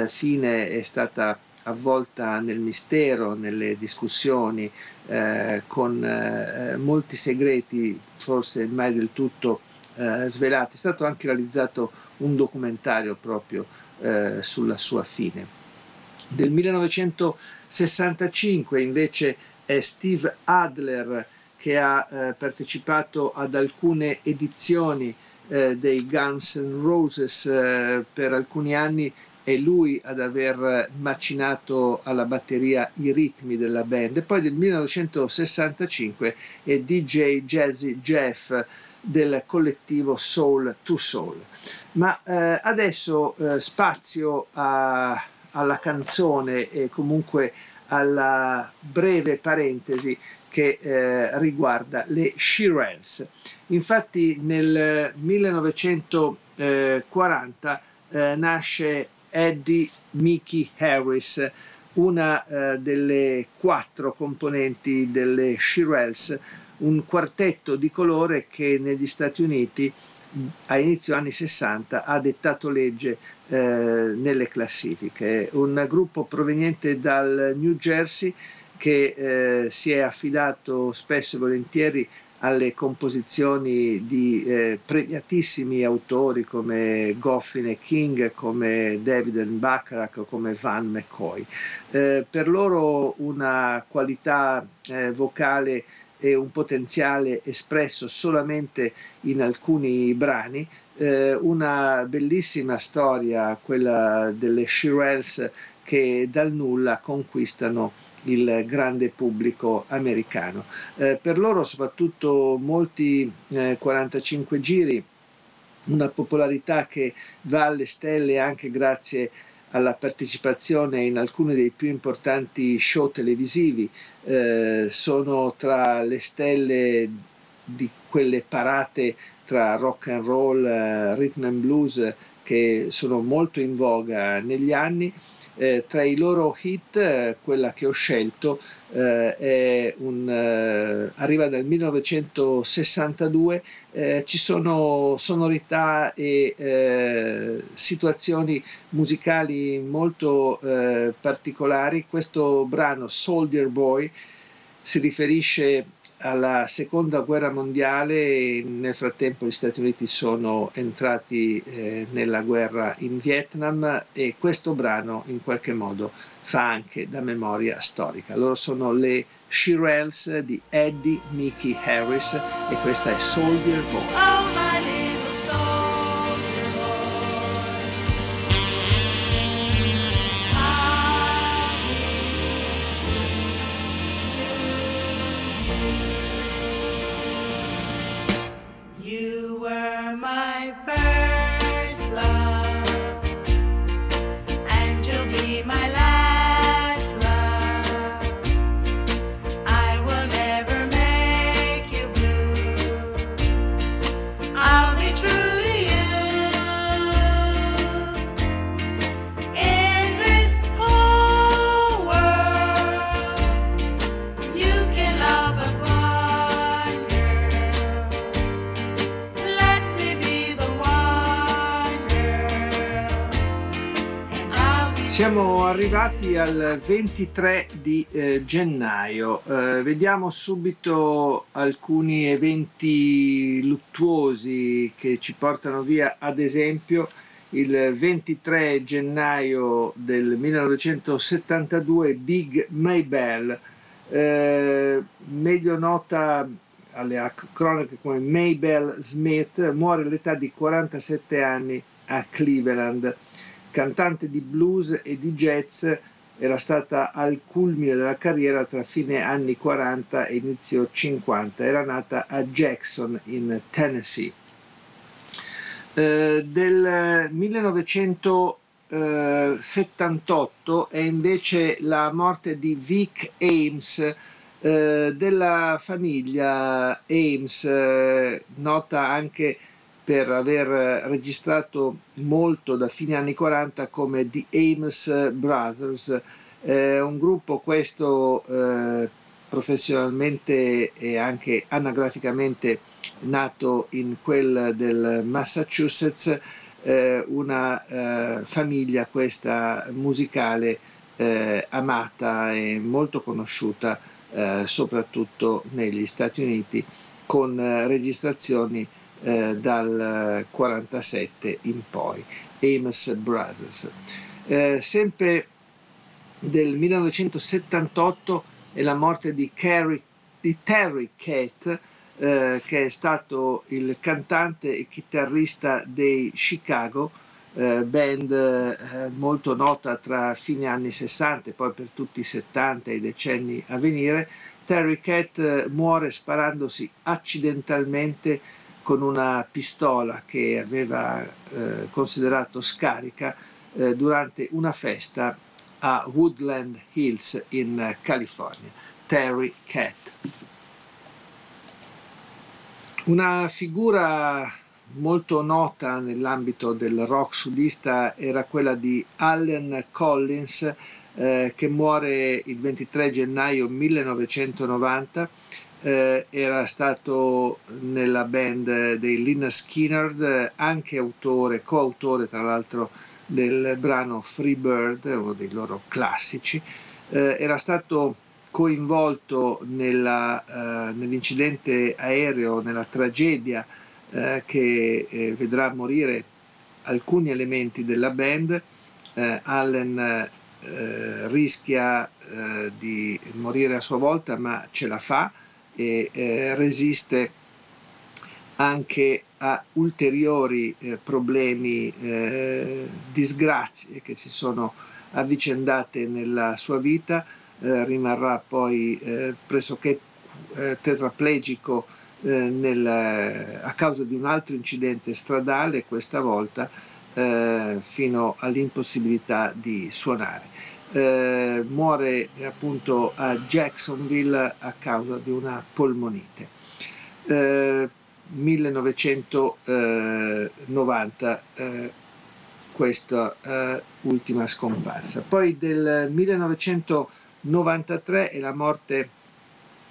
fine è stata avvolta nel mistero, nelle discussioni, eh, con eh, molti segreti, forse mai del tutto eh, svelati. È stato anche realizzato un documentario proprio eh, sulla sua fine. Del 1965 invece è Steve Adler che ha eh, partecipato ad alcune edizioni eh, dei Guns N' Roses per alcuni anni è lui ad aver macinato alla batteria i ritmi della band. E poi del 1965 è DJ Jazzy Jeff del collettivo Soul to Soul. Ma eh, adesso eh, spazio a, alla canzone e comunque alla breve parentesi che eh, riguarda le Shirelles. Infatti nel 1940 eh, nasce Eddie Mickey Harris, una eh, delle quattro componenti delle Shirelles, un quartetto di colore che negli Stati Uniti a inizio anni 60 ha dettato legge eh, nelle classifiche. Un gruppo proveniente dal New Jersey che eh, si è affidato spesso e volentieri alle composizioni di eh, premiatissimi autori come Goffin e King, come David Bacharach, come Van McCoy. Eh, per loro una qualità eh, vocale e un potenziale espresso solamente in alcuni brani, eh, una bellissima storia, quella delle Shirelles che dal nulla conquistano il grande pubblico americano. Eh, per loro soprattutto molti eh, 45 giri, una popolarità che va alle stelle anche grazie alla partecipazione in alcuni dei più importanti show televisivi, eh, sono tra le stelle di quelle parate tra rock and roll, eh, rhythm and blues che sono molto in voga negli anni eh, tra i loro hit, eh, quella che ho scelto eh, un, eh, arriva dal 1962, eh, ci sono sonorità e situazioni musicali molto particolari. Questo brano Soldier Boy si riferisce alla seconda guerra mondiale, nel frattempo gli Stati Uniti sono entrati eh, nella guerra in Vietnam e questo brano in qualche modo fa anche da memoria storica. Loro sono le Shirelles di Eddie Mickey Harris e questa è Soldier Boy. Oh, arrivati al 23 di eh, gennaio, eh, vediamo subito alcuni eventi luttuosi che ci portano via, ad esempio il 23 gennaio del 1972 Big Maybell, eh, meglio nota alle cronache come Maybell Smith, muore all'età di 47 anni a Cleveland cantante di blues e di jazz, era stata al culmine della carriera tra fine anni 40 e inizio 50. Era nata a Jackson in Tennessee. Eh, del 1978 è invece la morte di Vic Ames, eh, della famiglia Ames, eh, nota anche per aver registrato molto da fine anni 40 come The Ames Brothers, eh, un gruppo questo eh, professionalmente e anche anagraficamente nato in quel del Massachusetts, eh, una eh, famiglia questa musicale eh, amata e molto conosciuta eh, soprattutto negli Stati Uniti con registrazioni eh, dal 47 in poi, Amos Brothers. Eh, sempre del 1978 è la morte di, Carrie, di Terry Cat, eh, che è stato il cantante e chitarrista dei Chicago, eh, band eh, molto nota tra fine anni 60 e poi per tutti i 70 e i decenni a venire. Terry Cat eh, muore sparandosi accidentalmente con una pistola che aveva eh, considerato scarica eh, durante una festa a Woodland Hills in California. Terry Cat. Una figura molto nota nell'ambito del rock sudista era quella di Allen Collins eh, che muore il 23 gennaio 1990 eh, era stato nella band dei Lina Skinner, anche autore, coautore tra l'altro del brano Free Bird, uno dei loro classici, eh, era stato coinvolto nella, eh, nell'incidente aereo, nella tragedia eh, che eh, vedrà morire alcuni elementi della band. Eh, Allen rischia di morire a sua volta, ma ce la fa e eh, resiste anche a ulteriori eh, problemi, eh, disgrazie che si sono avvicendate nella sua vita, eh, rimarrà poi eh, pressoché eh, tetraplegico nel, a causa di un altro incidente stradale, questa volta fino all'impossibilità di suonare eh, muore appunto a Jacksonville a causa di una polmonite. Eh, 1990 eh, questa eh, ultima scomparsa. Poi del 1993 è la morte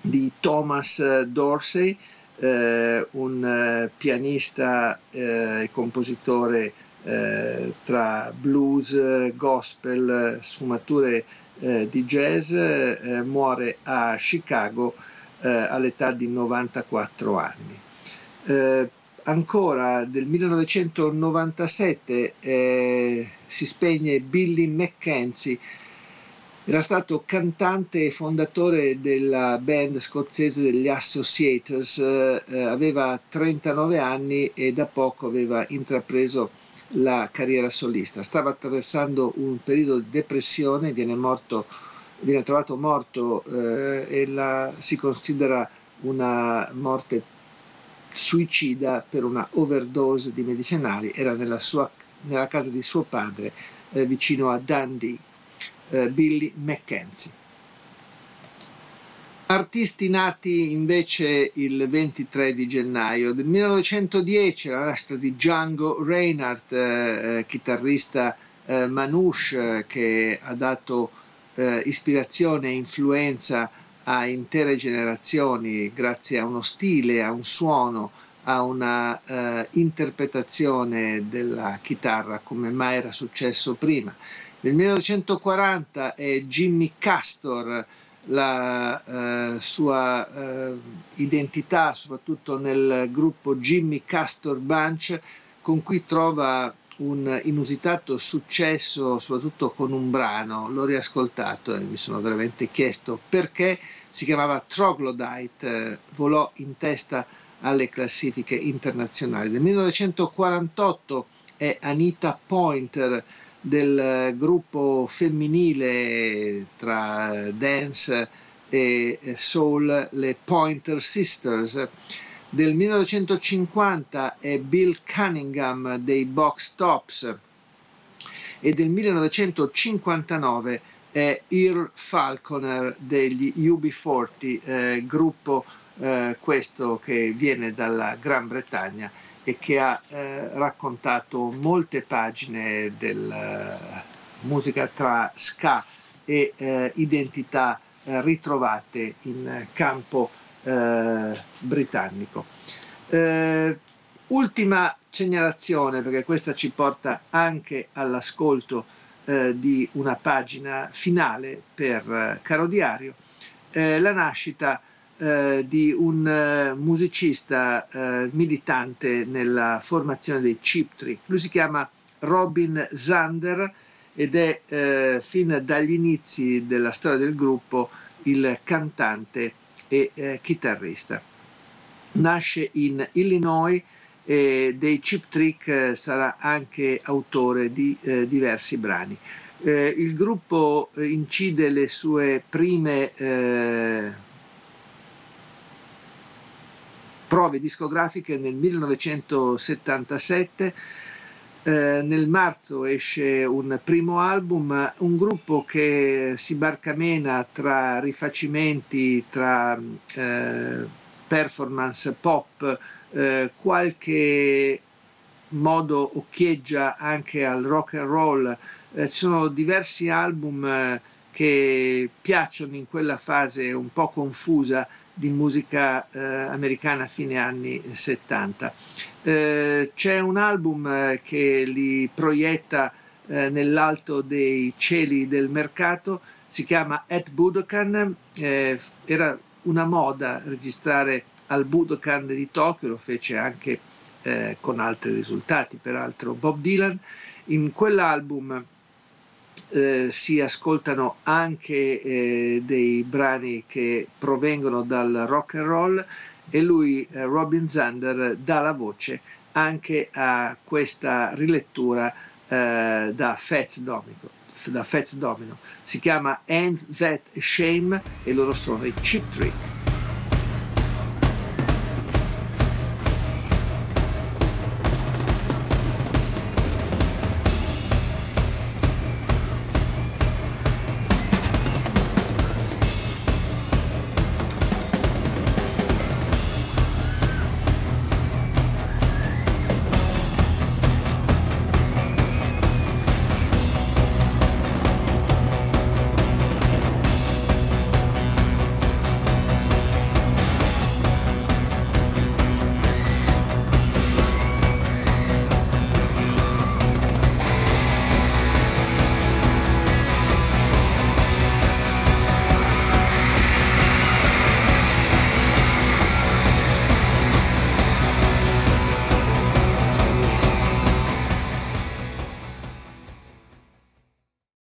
di Thomas Dorsey, eh, un eh, pianista e compositore eh, tra blues, gospel, sfumature eh, di jazz, eh, muore a Chicago eh, all'età di 94 anni. Eh, ancora del 1997 si spegne Billy McKenzie, era stato cantante e fondatore della band scozzese degli Associators, eh, aveva 39 anni e da poco aveva intrapreso la carriera solista. Stava attraversando un periodo di depressione, viene, morto, viene trovato morto eh, e la, si considera una morte suicida per una overdose di medicinali. Era nella, sua, nella casa di suo padre eh, vicino a Dundee, eh, Billy Mackenzie. Artisti nati invece il 23 di gennaio del 1910, la nascita di Django Reinhardt, eh, eh, chitarrista eh, manouche eh, che ha dato eh, ispirazione e influenza a intere generazioni grazie a uno stile, a un suono, a una eh, interpretazione della chitarra come mai era successo prima. Nel 1940 è Jimmy Castor la eh, sua eh, identità, soprattutto nel gruppo Jimmy Castor Bunch, con cui trova un inusitato successo, soprattutto con un brano. L'ho riascoltato e mi sono veramente chiesto perché si chiamava Troglodyte, eh, volò in testa alle classifiche internazionali. Nel 1948 è Anita Pointer del gruppo femminile tra dance e soul, le Pointer Sisters. Del 1950 è Bill Cunningham dei Box Tops e del 1959 è Earl Falconer degli UB40, eh, gruppo eh, questo che viene dalla Gran Bretagna e che ha eh, raccontato molte pagine della eh, musica tra ska e eh, identità eh, ritrovate in campo eh, britannico. Eh, ultima segnalazione, perché questa ci porta anche all'ascolto di una pagina finale per Caro Diario, la nascita eh, di un eh, musicista eh, militante nella formazione dei Chip Tree. Lui si chiama Robin Zander ed è eh, fin dagli inizi della storia del gruppo il cantante e eh, chitarrista. Nasce in Illinois e dei Chip Trick sarà anche autore di diversi brani. il gruppo incide le sue prime prove discografiche nel 1977. Eh, nel marzo esce un primo album, un gruppo che si barcamena tra rifacimenti, tra eh, performance pop, eh, qualche modo occhieggia anche al rock and roll. Eh, ci sono diversi album eh, che piacciono in quella fase un po' confusa di musica eh, americana a fine anni 70. Eh, c'è un album eh, che li proietta eh, nell'alto dei cieli del mercato, si chiama At Budokan, eh, era una moda registrare al Budokan di Tokyo, lo fece anche con altri risultati, peraltro Bob Dylan. In quell'album eh, si ascoltano anche eh, dei brani che provengono dal rock and roll e lui, eh, Robin Zander, dà la voce anche a questa rilettura eh, da Fats Domino. Da Fats Domino. Si chiama End That Shame e loro sono i Chip Tree.